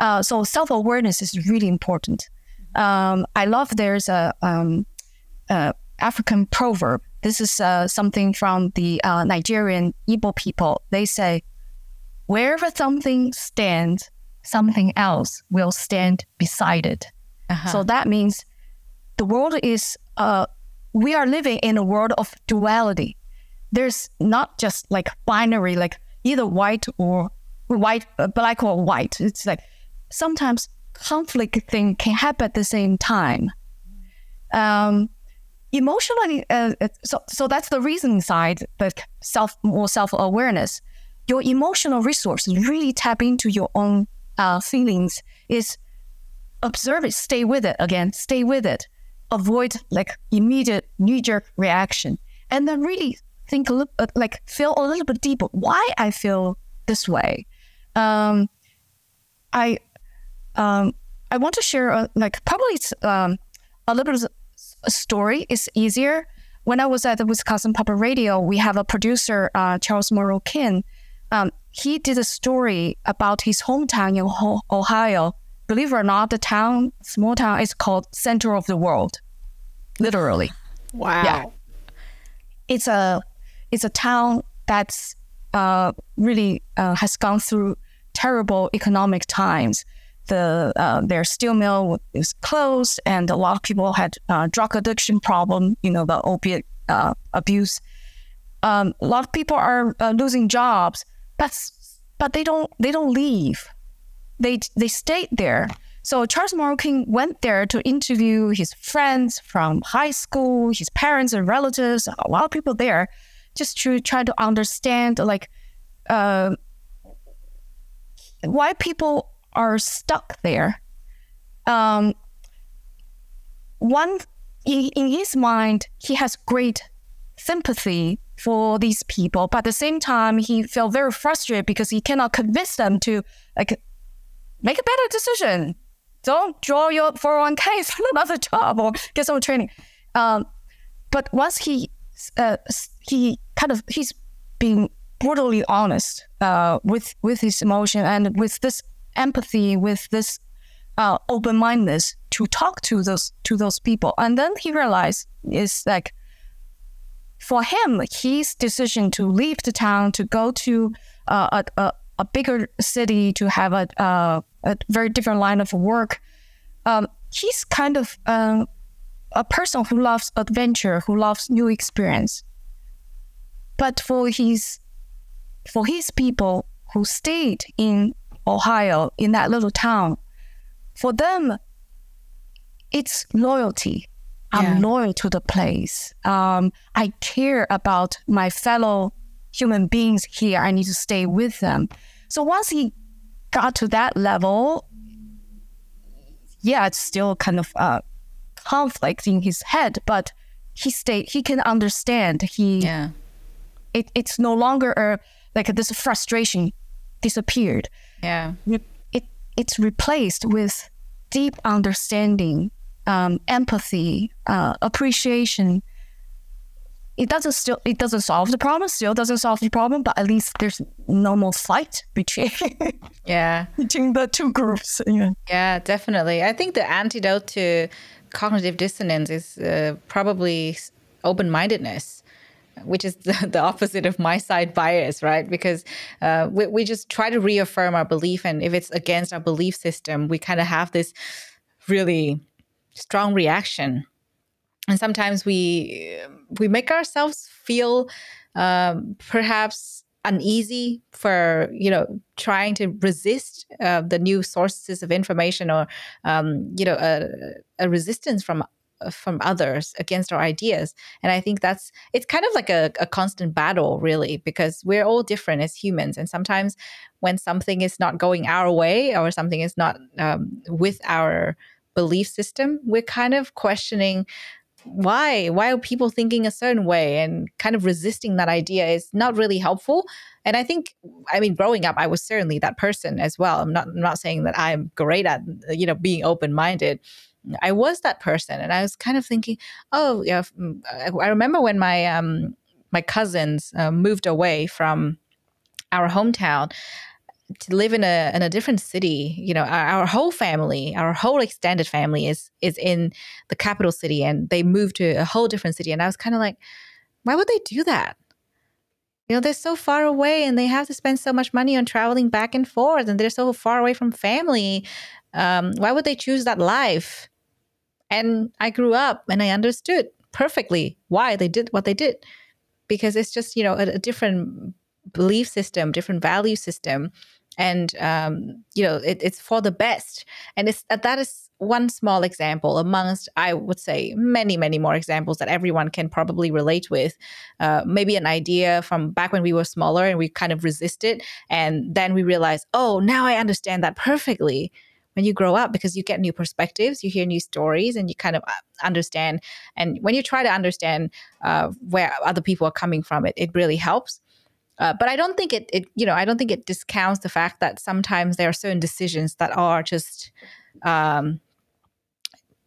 Uh, so self awareness is really important. Um, I love there's a um, uh, African proverb. This is uh, something from the uh, Nigerian Igbo people. They say, "Wherever something stands, something else will stand beside it." So that means the world is uh, we are living in a world of duality. There's not just like binary, like either white or white, uh, black or white. It's like sometimes conflict thing can happen at the same time. Um, emotionally, uh, uh, so so that's the reasoning side, but self more self awareness. Your emotional resources really tap into your own uh, feelings. Is observe it, stay with it again, stay with it. Avoid like immediate knee jerk reaction, and then really think a little, uh, like feel a little bit deeper. Why I feel this way? Um, I um, I want to share a, like probably um, a little bit of a story is easier. When I was at the Wisconsin Public Radio, we have a producer, uh, Charles Monroe-Kane. Um, he did a story about his hometown in Ohio. Believe it or not, the town, small town, is called Center of the World, literally Wow. Yeah. it's a it's a town that's uh, really uh, has gone through terrible economic times. The uh, their steel mill is closed, and a lot of people had uh, drug addiction problem. You know, the opiate uh, abuse. Um, a lot of people are uh, losing jobs, but but they don't they don't leave. They they stayed there. So Charles Monroe-Kane went there to interview his friends from high school, his parents and relatives, a lot of people there, just to try to understand like uh, why people are stuck there. Um, one in, in his mind, he has great sympathy for these people, but at the same time, he felt very frustrated because he cannot convince them to like make a better decision. Don't draw your 401k, [laughs] find another job or get some training. Um, but once he uh, he kind of he's being brutally honest uh, with with his emotion and with this empathy, with this uh, open mindedness to talk to those to those people, and then he realized is like for him, his decision to leave the town to go to uh, a, a a bigger city to have a uh, a very different line of work. Um, he's kind of um, a person who loves adventure, who loves new experience. But for his for his people who stayed in Ohio in that little town, for them, it's loyalty. I'm Yeah. loyal to the place. Um, I care about my fellow human beings here. I need to stay with them. So once he got to that level, yeah, it's still kind of uh, conflict in his head, but he stayed. He can understand. He Yeah. it, it's no longer a, like this frustration disappeared. Yeah. It it's replaced with deep understanding, um, empathy, uh, appreciation. It doesn't still it doesn't solve the problem. Still doesn't solve the problem, but at least there's no more fight [laughs] between Yeah. between the two groups. Yeah. Yeah, definitely. I think the antidote to cognitive dissonance is uh, probably open mindedness, which is [laughs] the, the opposite of myside bias, right? Because uh, we, we just try to reaffirm our belief. And if it's against our belief system, we kind of have this really strong reaction and sometimes we we make ourselves feel um, perhaps uneasy for you know trying to resist uh, the new sources of information or um, you know a, a resistance from from others against our ideas. And i think that's it's kind of like a, a constant battle really because we're all different as humans. And sometimes when something is not going our way or something is not um, with our belief system we're kind of questioning why why are people thinking a certain way and kind of resisting that idea is not really helpful. And i think i mean growing up i was certainly that person as well. I'm not I'm not saying that i'm great at you know being open minded i was that person and i was kind of thinking oh yeah mm, i remember when my um my cousins uh, moved away from our hometown to live in a in a different city you know our, our, whole family our whole extended family is is in the capital city and they moved to a whole different city. And i was kind of like why would they do that? You know they're so far away and they have to spend so much money on traveling back and forth and they're so far away from family. Um, why would they choose that life? And i grew up and i understood perfectly why they did what they did. Because it's just you know a, a different belief system different value system and um, you know it, it's for the best. And it's uh, that is one small example amongst i would say many many more examples that everyone can probably relate with. Uh, maybe an idea from back when we were smaller and we kind of resisted and then we realize oh now i understand that perfectly. When you grow up because you get new perspectives you hear new stories and you kind of uh, understand. And when you try to understand uh, where other people are coming from it it really helps uh, but I don't think it, it, you know, I don't think it discounts the fact that sometimes there are certain decisions that are just um,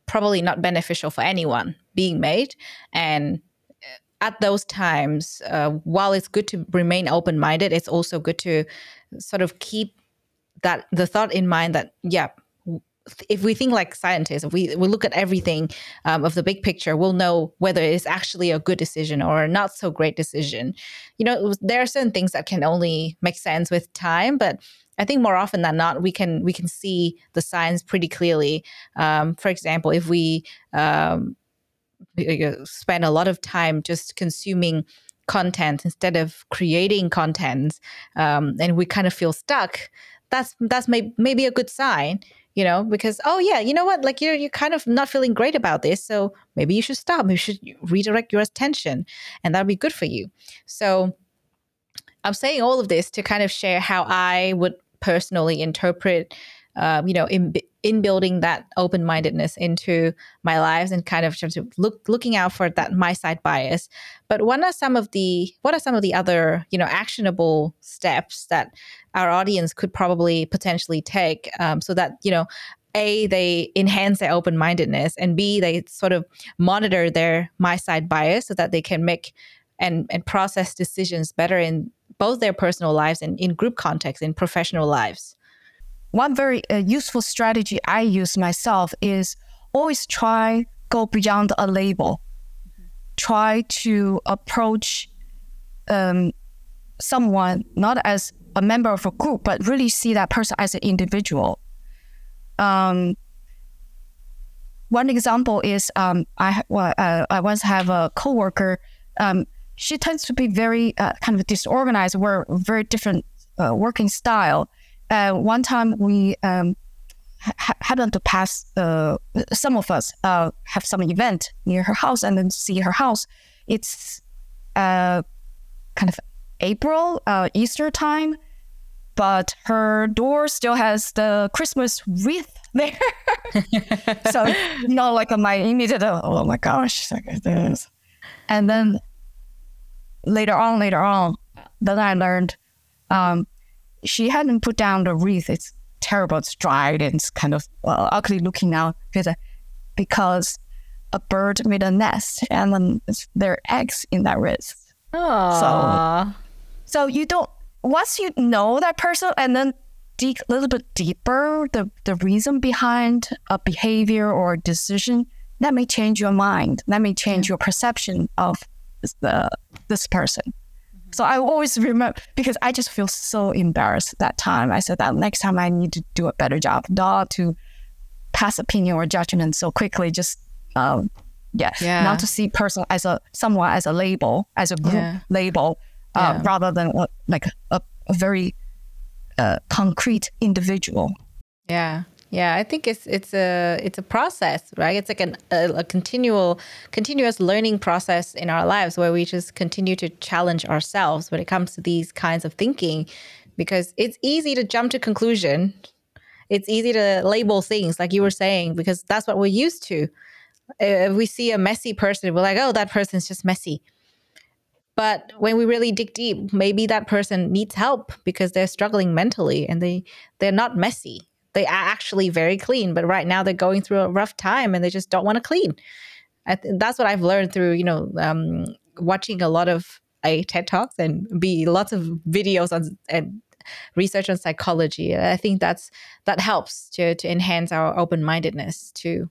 probably not beneficial for anyone being made. And uh, at those times, uh, while it's good to remain open minded, it's also good to sort of keep that the thought in mind that, yeah, if we think like scientists, if we, we look at everything um, of the big picture, we'll know whether it's actually a good decision or a not so great decision. You know, there are certain things that can only make sense with time, but I think more often than not, we can we can see the signs pretty clearly. Um, for example, if we um, spend a lot of time just consuming content instead of creating content, um, and we kind of feel stuck, that's that's may, maybe a good sign you know, because oh yeah, you know what, like you're you're kind of not feeling great about this, so maybe you should stop. Maybe you should redirect your attention, and that'll be good for you. So I'm saying all of this to kind of share how I would personally interpret, um, you know, in in building that open mindedness into my lives and kind of to look looking out for that myside bias. But what are some of the what are some of the other you know actionable steps that our audience could probably potentially take um, so that you know a they enhance their open-mindedness and b they sort of monitor their myside bias so that they can make and and process decisions better in both their personal lives and in group context in professional lives one very uh, useful strategy i use myself is always try go beyond a label mm-hmm. try to approach um, someone not as a member of a group, but really see that person as an individual. Um, one example is um, I well, uh, I once have a coworker. Um, she tends to be very uh, kind of disorganized. We're very different uh, working style. Uh, one time we um, ha- happened to pass. Uh, some of us uh, have some event near her house, and then see her house. It's kind of April, uh, Easter time, but her door still has the Christmas wreath [laughs] there. [laughs] so, you know, like my immediate, oh my gosh, this. And then later on, later on, then I learned um, she hadn't put down the wreath. It's terrible. It's dried and it's kind of well, ugly looking now because, because a bird made a nest and then there are eggs in that wreath. Aww. So so you don't once you know that person and then dig a little bit deeper the, the reason behind a behavior or a decision, that may change your mind. That may change your perception of the this person. So I always remember because I just feel so embarrassed that time. I said that next time I need to do a better job, not to pass opinion or judgment so quickly. Just um, yeah, Yeah. not to see person as a someone as a label, as a group Yeah. label, uh, Yeah. rather than uh, like a, a very uh, concrete individual. Yeah. Yeah, I think it's it's a it's a process, right? It's like an, a, a continual continuous learning process in our lives where we just continue to challenge ourselves when it comes to these kinds of thinking because it's easy to jump to conclusion. It's easy to label things like you were saying because that's what we're used to. If we see a messy person, we're like, "Oh, that person's just messy." But when we really dig deep, maybe that person needs help because they're struggling mentally and they they're not messy. They are actually very clean, but right now they're going through a rough time and they just don't want to clean. I th- that's what I've learned through you know um, watching a lot of a TED talks and be lots of videos on and research on psychology. I think that's that helps to to enhance our open mindedness too.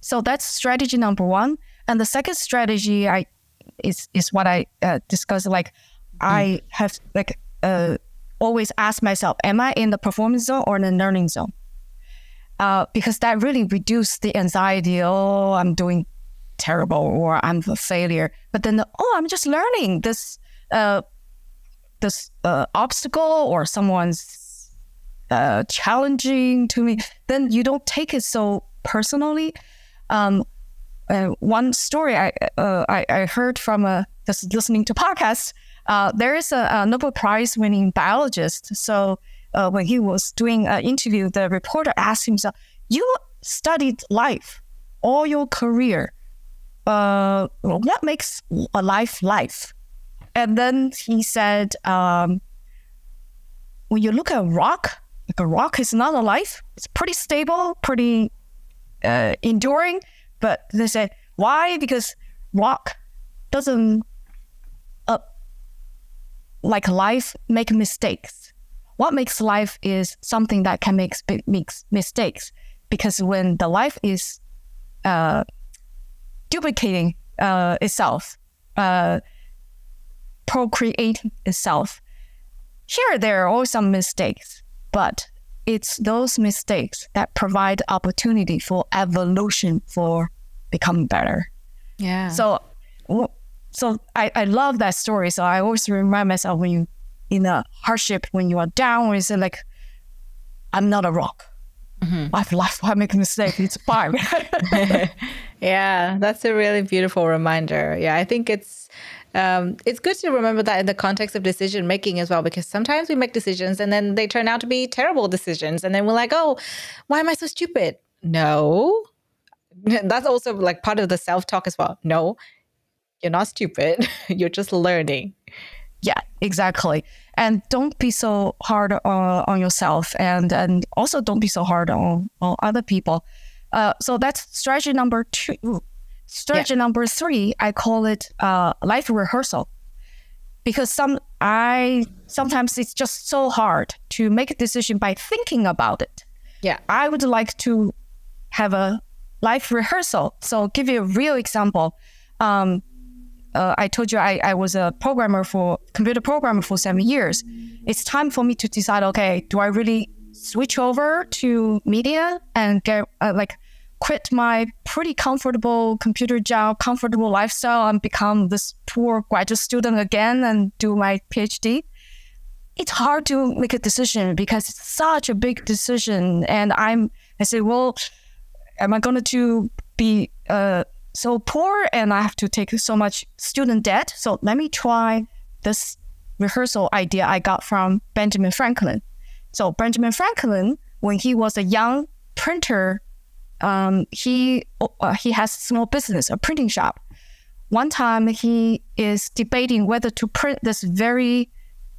So that's strategy number one. And the second strategy I is is what I uh, discussed. Like I have like uh, always ask myself, am I in the performance zone or in the learning zone? Uh, because that really reduces the anxiety. Oh, I'm doing terrible or I'm a failure. But then, the, oh, I'm just learning this uh, this uh, obstacle or someone's uh, challenging to me. Then you don't take it so personally. Um, uh, one story I, uh, I I heard from a just listening to podcasts. Uh, there is a, a Nobel Prize winning biologist. So uh, when he was doing an interview, the reporter asked himself, "You studied life all your career. Uh, what makes a life life?" And then he said, um, "When you look at a rock, like a rock is not alive. It's pretty stable, pretty uh, enduring." But they say why? Because rock doesn't, like life, make mistakes. What makes life is something that can make makes mistakes. Because when the life is uh, duplicating uh, itself, uh, procreating itself, here there are always some mistakes, but it's those mistakes that provide opportunity for evolution for becoming better. Yeah. So, w- so I, I love that story. So I always remind myself when you in a hardship, when you are down, when you say like, I'm not a rock. I've life. I make a mistake. It's fine. [laughs] [laughs] yeah, that's a really beautiful reminder. Yeah, I think it's um, it's good to remember that in the context of decision making as well, because sometimes we make decisions and then they turn out to be terrible decisions, and then we're like, oh, why am I so stupid? No, [laughs] that's also like part of the self talk as well. No, you're not stupid. [laughs] you're just learning. Yeah, exactly. And don't be so hard uh, on yourself, and and also don't be so hard on on other people. Uh, so that's strategy number two. Strategy number three, I call it uh, life rehearsal, because some I sometimes it's just so hard to make a decision by thinking about it. Yeah. I would like to have a life rehearsal. So, give you a real example. Um, uh, I told you I, I was a programmer for computer programmer for seven years. It's time for me to decide. Okay, do I really switch over to media and get uh, like quit my pretty comfortable computer job, comfortable lifestyle, and become this poor graduate student again and do my PhD? It's hard to make a decision because it's such a big decision, and I'm I say, well, am I going to be uh, so poor and I have to take so much student debt. So let me try this rehearsal idea I got from Benjamin Franklin. So Benjamin Franklin, when he was a young printer, um, he uh, he has a small business, a printing shop. One time he is debating whether to print this very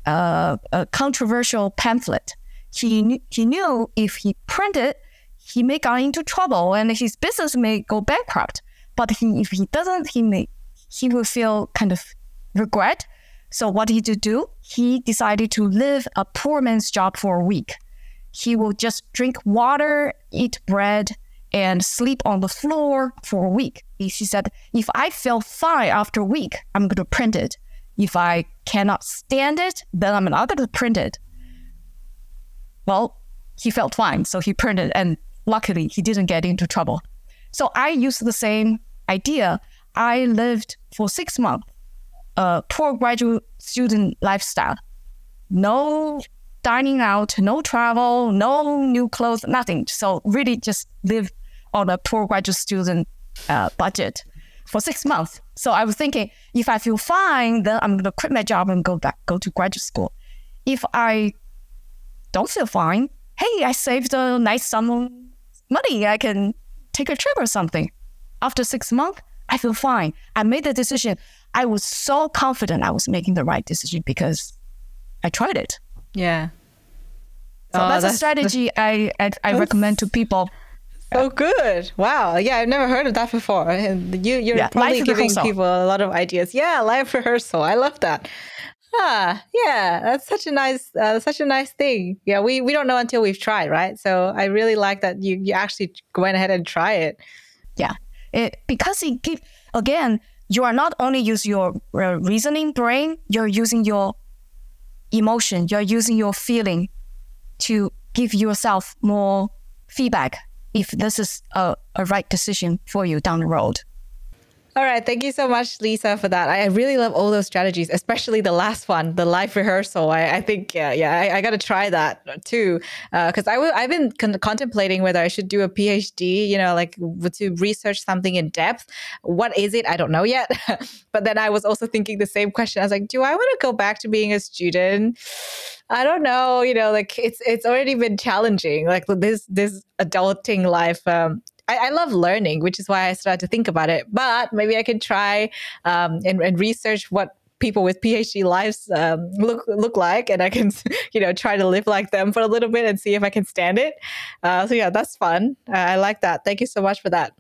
uh, controversial pamphlet. He he knew if he printed, he may get into trouble and his business may go bankrupt. But he, if he doesn't, he may he will feel kind of regret. So what did he do? He decided to live a poor man's job for a week. He will just drink water, eat bread, and sleep on the floor for a week. He said, if I feel fine after a week, I'm going to print it. If I cannot stand it, then I'm not going to print it. Well, he felt fine, so he printed, and luckily, he didn't get into trouble. So I used the same idea. I lived for six months, a poor graduate student lifestyle. No dining out, no travel, no new clothes, nothing. So really just live on a poor graduate student uh, budget for six months. So I was thinking, if I feel fine, then I'm gonna quit my job and go back, go to graduate school. If I don't feel fine, hey, I saved a nice sum of money. I can take a trip or something. After six months, I feel fine. I made the decision. I was so confident I was making the right decision because I tried it. Yeah. So oh, that's, that's, a strategy I I, I recommend to people. So good! Wow, yeah, I've never heard of that before. You you're yeah, probably giving rehearsal. people a lot of ideas. Yeah, live rehearsal. I love that. Ah, yeah, that's such a nice, uh, such a nice thing. Yeah, we we don't know until we've tried, right? So I really like that you you actually went ahead and try it. Yeah, it because it give again, you are not only use your uh, reasoning brain, you're using your emotion, you're using your feeling to give yourself more feedback if this is a, a right decision for you down the road. All right. Thank you so much, Lisa, for that. I really love all those strategies, especially the last one, the live rehearsal. I, I think, yeah, yeah, I, I got to try that too. Because uh, I w- I've been con- contemplating whether I should do a PhD, you know, like to research something in depth. What is it? I don't know yet. [laughs] but then I was also thinking the same question. I was like, do I want to go back to being a student? I don't know, you know, like it's it's already been challenging, like this this adulting life. Um, I, I, love learning, which is why I started to think about it. But maybe I could try um, and, and research what people with PhD lives um, look look like, and I can [laughs] you know try to live like them for a little bit and see if I can stand it. Uh, so yeah, that's fun. Uh, I like that. Thank you so much for that.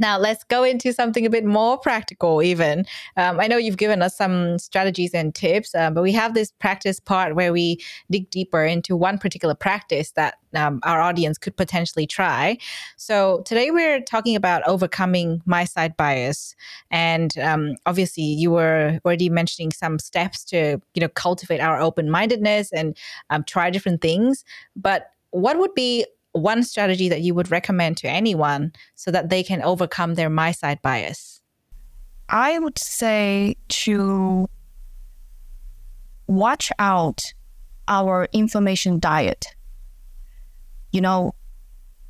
Now, let's go into something a bit more practical, even. Um, I know you've given us some strategies and tips, uh, but we have this practice part where we dig deeper into one particular practice that um, our audience could potentially try. So, today we're talking about overcoming myside bias. And um, obviously, you were already mentioning some steps to you know, cultivate our open mindedness and um, try different things. But what would be one strategy that you would recommend to anyone so that they can overcome their myside bias? I would say to watch out our information diet. You know,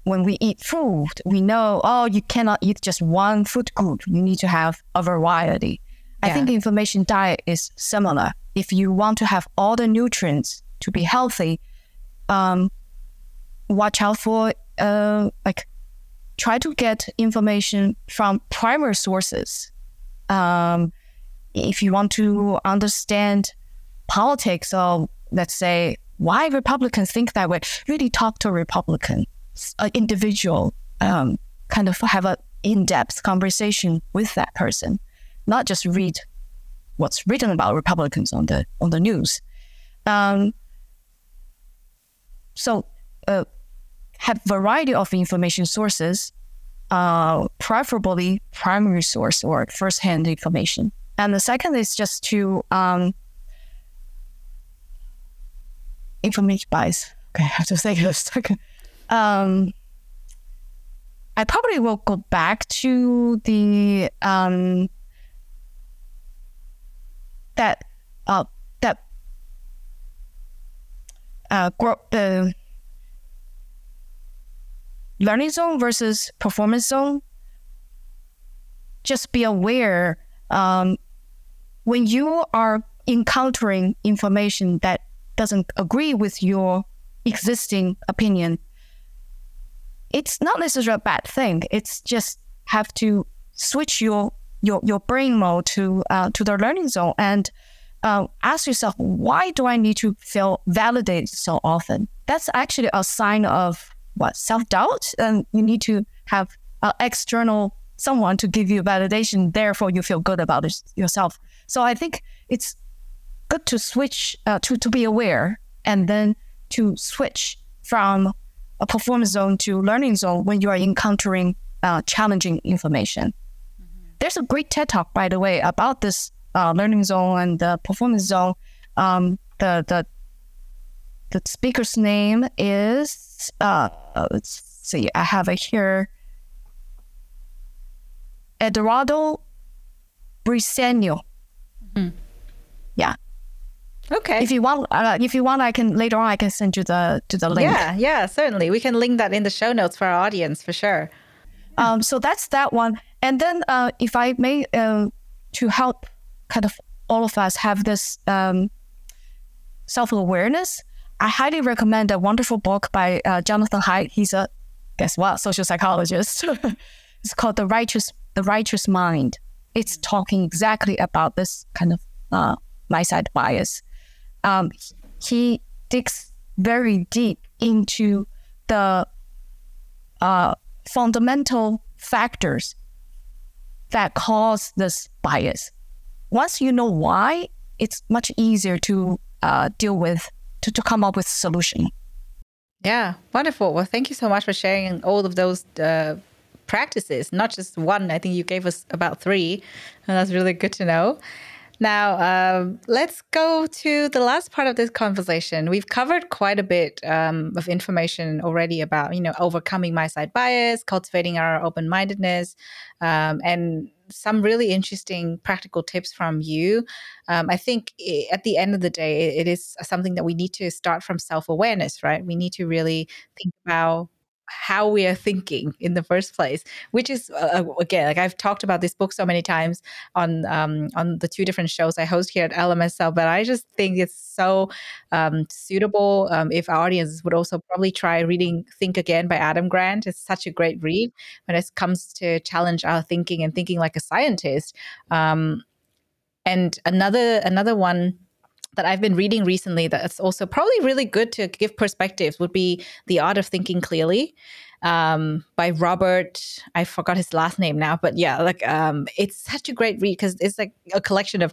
when we eat food, we know, oh, you cannot eat just one food group. You need to have a variety. Yeah. I think the information diet is similar. If you want to have all the nutrients to be healthy, um, watch out for uh, like try to get information from primary sources. Um, if you want to understand politics or let's say why Republicans think that way, really talk to a Republican, an individual, um, kind of have an in-depth conversation with that person, not just read what's written about Republicans on the on the news. Um, so uh, have variety of information sources, uh, preferably primary source or first-hand information. And the second is just to um, information bias. Okay, I have to think a second. Um, I probably will go back to the um, that uh, that uh, grow, the learning zone versus performance zone, just be aware um, when you are encountering information that doesn't agree with your existing opinion, it's not necessarily a bad thing. It's just have to switch your your your brain mode to uh, to the learning zone and uh, ask yourself, why do I need to feel validated so often? That's actually a sign of what self doubt, and you need to have an external someone to give you validation. Therefore, you feel good about it yourself. So I think it's good to switch uh, to to be aware, and then to switch from a performance zone to learning zone when you are encountering uh, challenging information. Mm-hmm. There's a great TED talk, by the way, about this uh, learning zone and the performance zone. Um, the the the speaker's name is uh, let's see, I have it here. Eduardo Briceño. Mm-hmm. Yeah. Okay. If you want, uh, if you want, I can later on. I can send you the to the link. Yeah, yeah, certainly. We can link that in the show notes for our audience for sure. Um, so that's that one. And then, uh, if I may, uh, to help kind of all of us have this um, self awareness, I highly recommend a wonderful book by uh, Jonathan Haidt. He's a guess what social psychologist. [laughs] it's called the righteous the righteous mind. It's talking exactly about this kind of uh, myside bias. Um, he digs very deep into the uh, fundamental factors that cause this bias. Once you know why, it's much easier to uh, deal with to, to come up with a solution. Yeah, wonderful. Well, thank you so much for sharing all of those uh, practices, not just one. I think you gave us about three, and that's really good to know. Now, um, let's go to the last part of this conversation. We've covered quite a bit um, of information already about, you know, overcoming myside bias, cultivating our open mindedness, um, and some really interesting practical tips from you. Um, I think at the end of the day, it is something that we need to start from self awareness, right? We need to really think about how we are thinking in the first place which is uh, uh, again like i've talked about this book so many times on um, on the two different shows i host here at lmsl but i just think it's so um, suitable um, if our audience would also probably try reading think again by adam grant. It's such a great read when it comes to challenge our thinking and thinking like a scientist. Um, and another another one that I've been reading recently that's also probably really good to give perspectives would be The Art of Thinking Clearly um, by Robert. I forgot his last name now, but yeah, like um, it's such a great read because it's like a collection of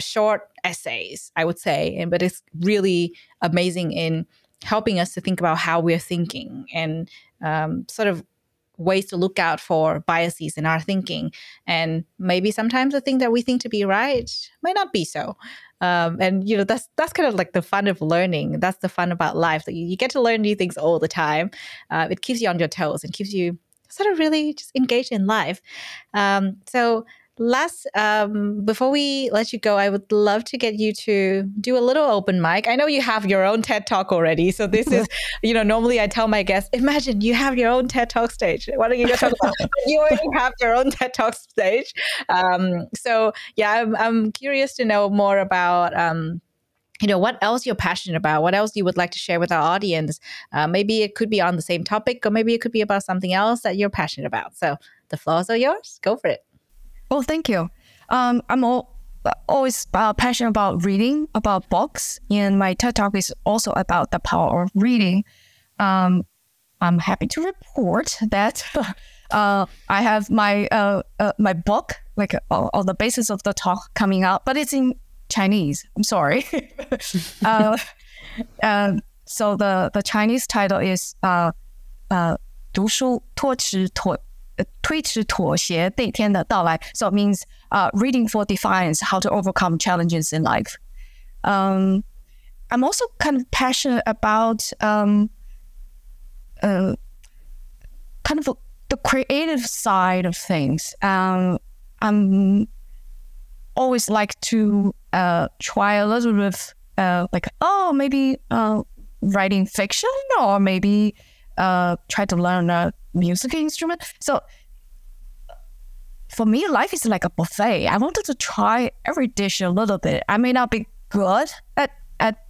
short essays, I would say, and but it's really amazing in helping us to think about how we're thinking and um, sort of ways to look out for biases in our thinking. And maybe sometimes the thing that we think to be right might not be so. Um, and you know that's that's kind of like the fun of learning. That's the fun about life that you, you get to learn new things all the time. Uh, it keeps you on your toes and keeps you sort of really just engaged in life. Um, so last um, before we let you go i would love to get you to do a little open mic. I know you have your own ted talk already so this is [laughs] you know normally i tell my guests imagine you have your own ted talk stage. Why don't you talk about you already have your own ted talk stage. Um, so yeah I'm, I'm curious to know more about um, you know what else you're passionate about what else you would like to share with our audience. Uh, maybe it could be on the same topic or maybe it could be about something else that you're passionate about. So the floors are yours. Go for it Oh, thank you. Um, I'm all, always uh, passionate about reading, about books, and my TED Talk is also about the power of reading. Um, I'm happy to report that [laughs] uh, I have my uh, uh my book, like uh, on the basis of the talk, coming out, but it's in Chinese. I'm sorry. [laughs] uh, uh, so the the Chinese title is uh, uh, 读书托持妥 推迟妥协那天的到来. So it means uh, reading for defiance, how to overcome challenges in life. Um, I'm also kind of passionate about um, uh, kind of the creative side of things. Um, I'm always like to uh, try a little bit of uh, like, oh, maybe uh, writing fiction or maybe uh, try to learn a music instrument. So for me, life is like a buffet. I wanted to try every dish a little bit. I may not be good at at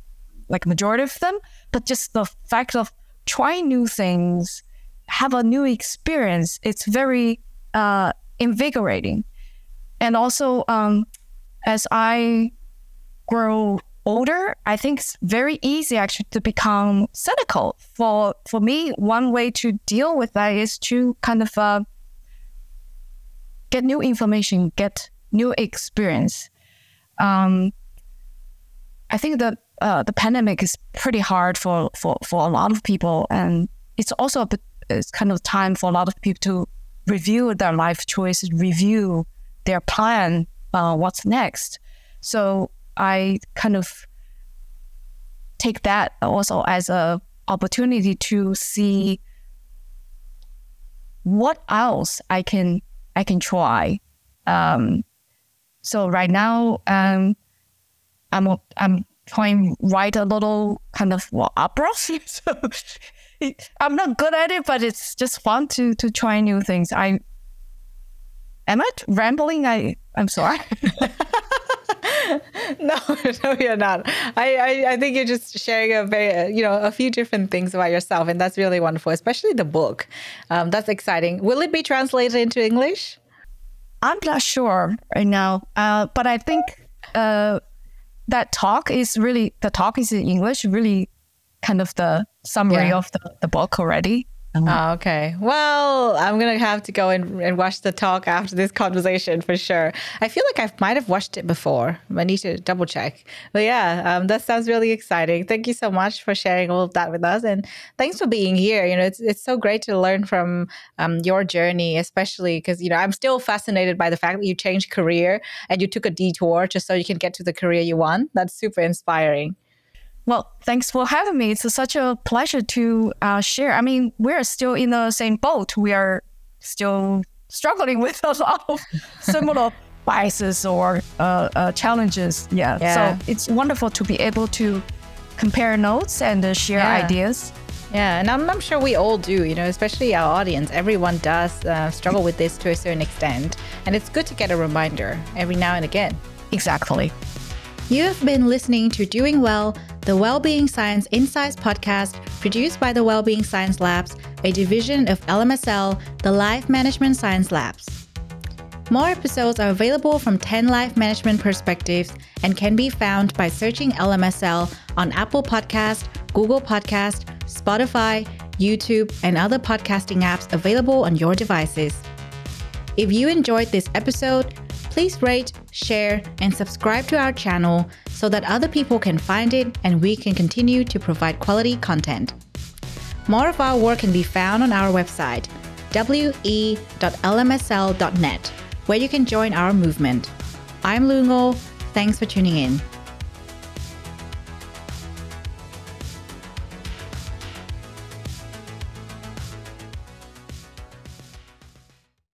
like majority of them, but just the fact of trying new things, have a new experience, it's very uh, invigorating. And also, um, as I grow older, I think it's very easy actually to become cynical. For for me, one way to deal with that is to kind of uh, get new information, get new experience. Um, I think that uh, the pandemic is pretty hard for, for, for a lot of people, and it's also a bit, it's kind of time for a lot of people to review their life choices, review their plan, uh, what's next. So I kind of take that also as a opportunity to see what else I can I can try. Um, so right now, um, I'm I'm trying write a little kind of well, opera. [laughs] so I'm not good at it, but it's just fun to to try new things. I am I rambling? I I'm sorry. [laughs] [laughs] no, [laughs] no, you're not. I, I, I think you're just sharing a very, you know, a few different things about yourself, and that's really wonderful, especially the book. Um, that's exciting. Will it be translated into English? I'm not sure right now, uh, but I think uh, that talk is really the talk is in English. Really, kind of the summary yeah. of the, the book already. Oh, okay. Well, I'm gonna have to go and, and watch the talk after this conversation for sure. I feel like I might have watched it before. I need to double check. But yeah, um, that sounds really exciting. Thank you so much for sharing all of that with us, and thanks for being here. You know, it's it's so great to learn from um, your journey, especially because you know I'm still fascinated by the fact that you changed career and you took a detour just so you can get to the career you want. That's super inspiring. Well, thanks for having me. It's such a pleasure to uh, share. I mean, we're still in the same boat. We are still struggling [laughs] with a lot of [laughs] similar biases or uh, uh, challenges. Yeah. yeah. So it's wonderful to be able to compare notes and uh, share yeah. ideas. Yeah, and I'm, I'm, sure we all do, you know, especially our audience. Everyone does uh, struggle with this to a certain extent. And it's good to get a reminder every now and again. Exactly. You have been listening to Doing Well, the Wellbeing Science Insights podcast produced by the Wellbeing Science Labs, a division of LMSL, the Life Management Science Labs. More episodes are available from 10 life management perspectives and can be found by searching LMSL on Apple Podcast, Google Podcast, Spotify, YouTube, and other podcasting apps available on your devices. If you enjoyed this episode, please rate, share, and subscribe to our channel so that other people can find it and we can continue to provide quality content. More of our work can be found on our website, we.lmsl.net, where you can join our movement. I'm Lu Ngo. Thanks for tuning in.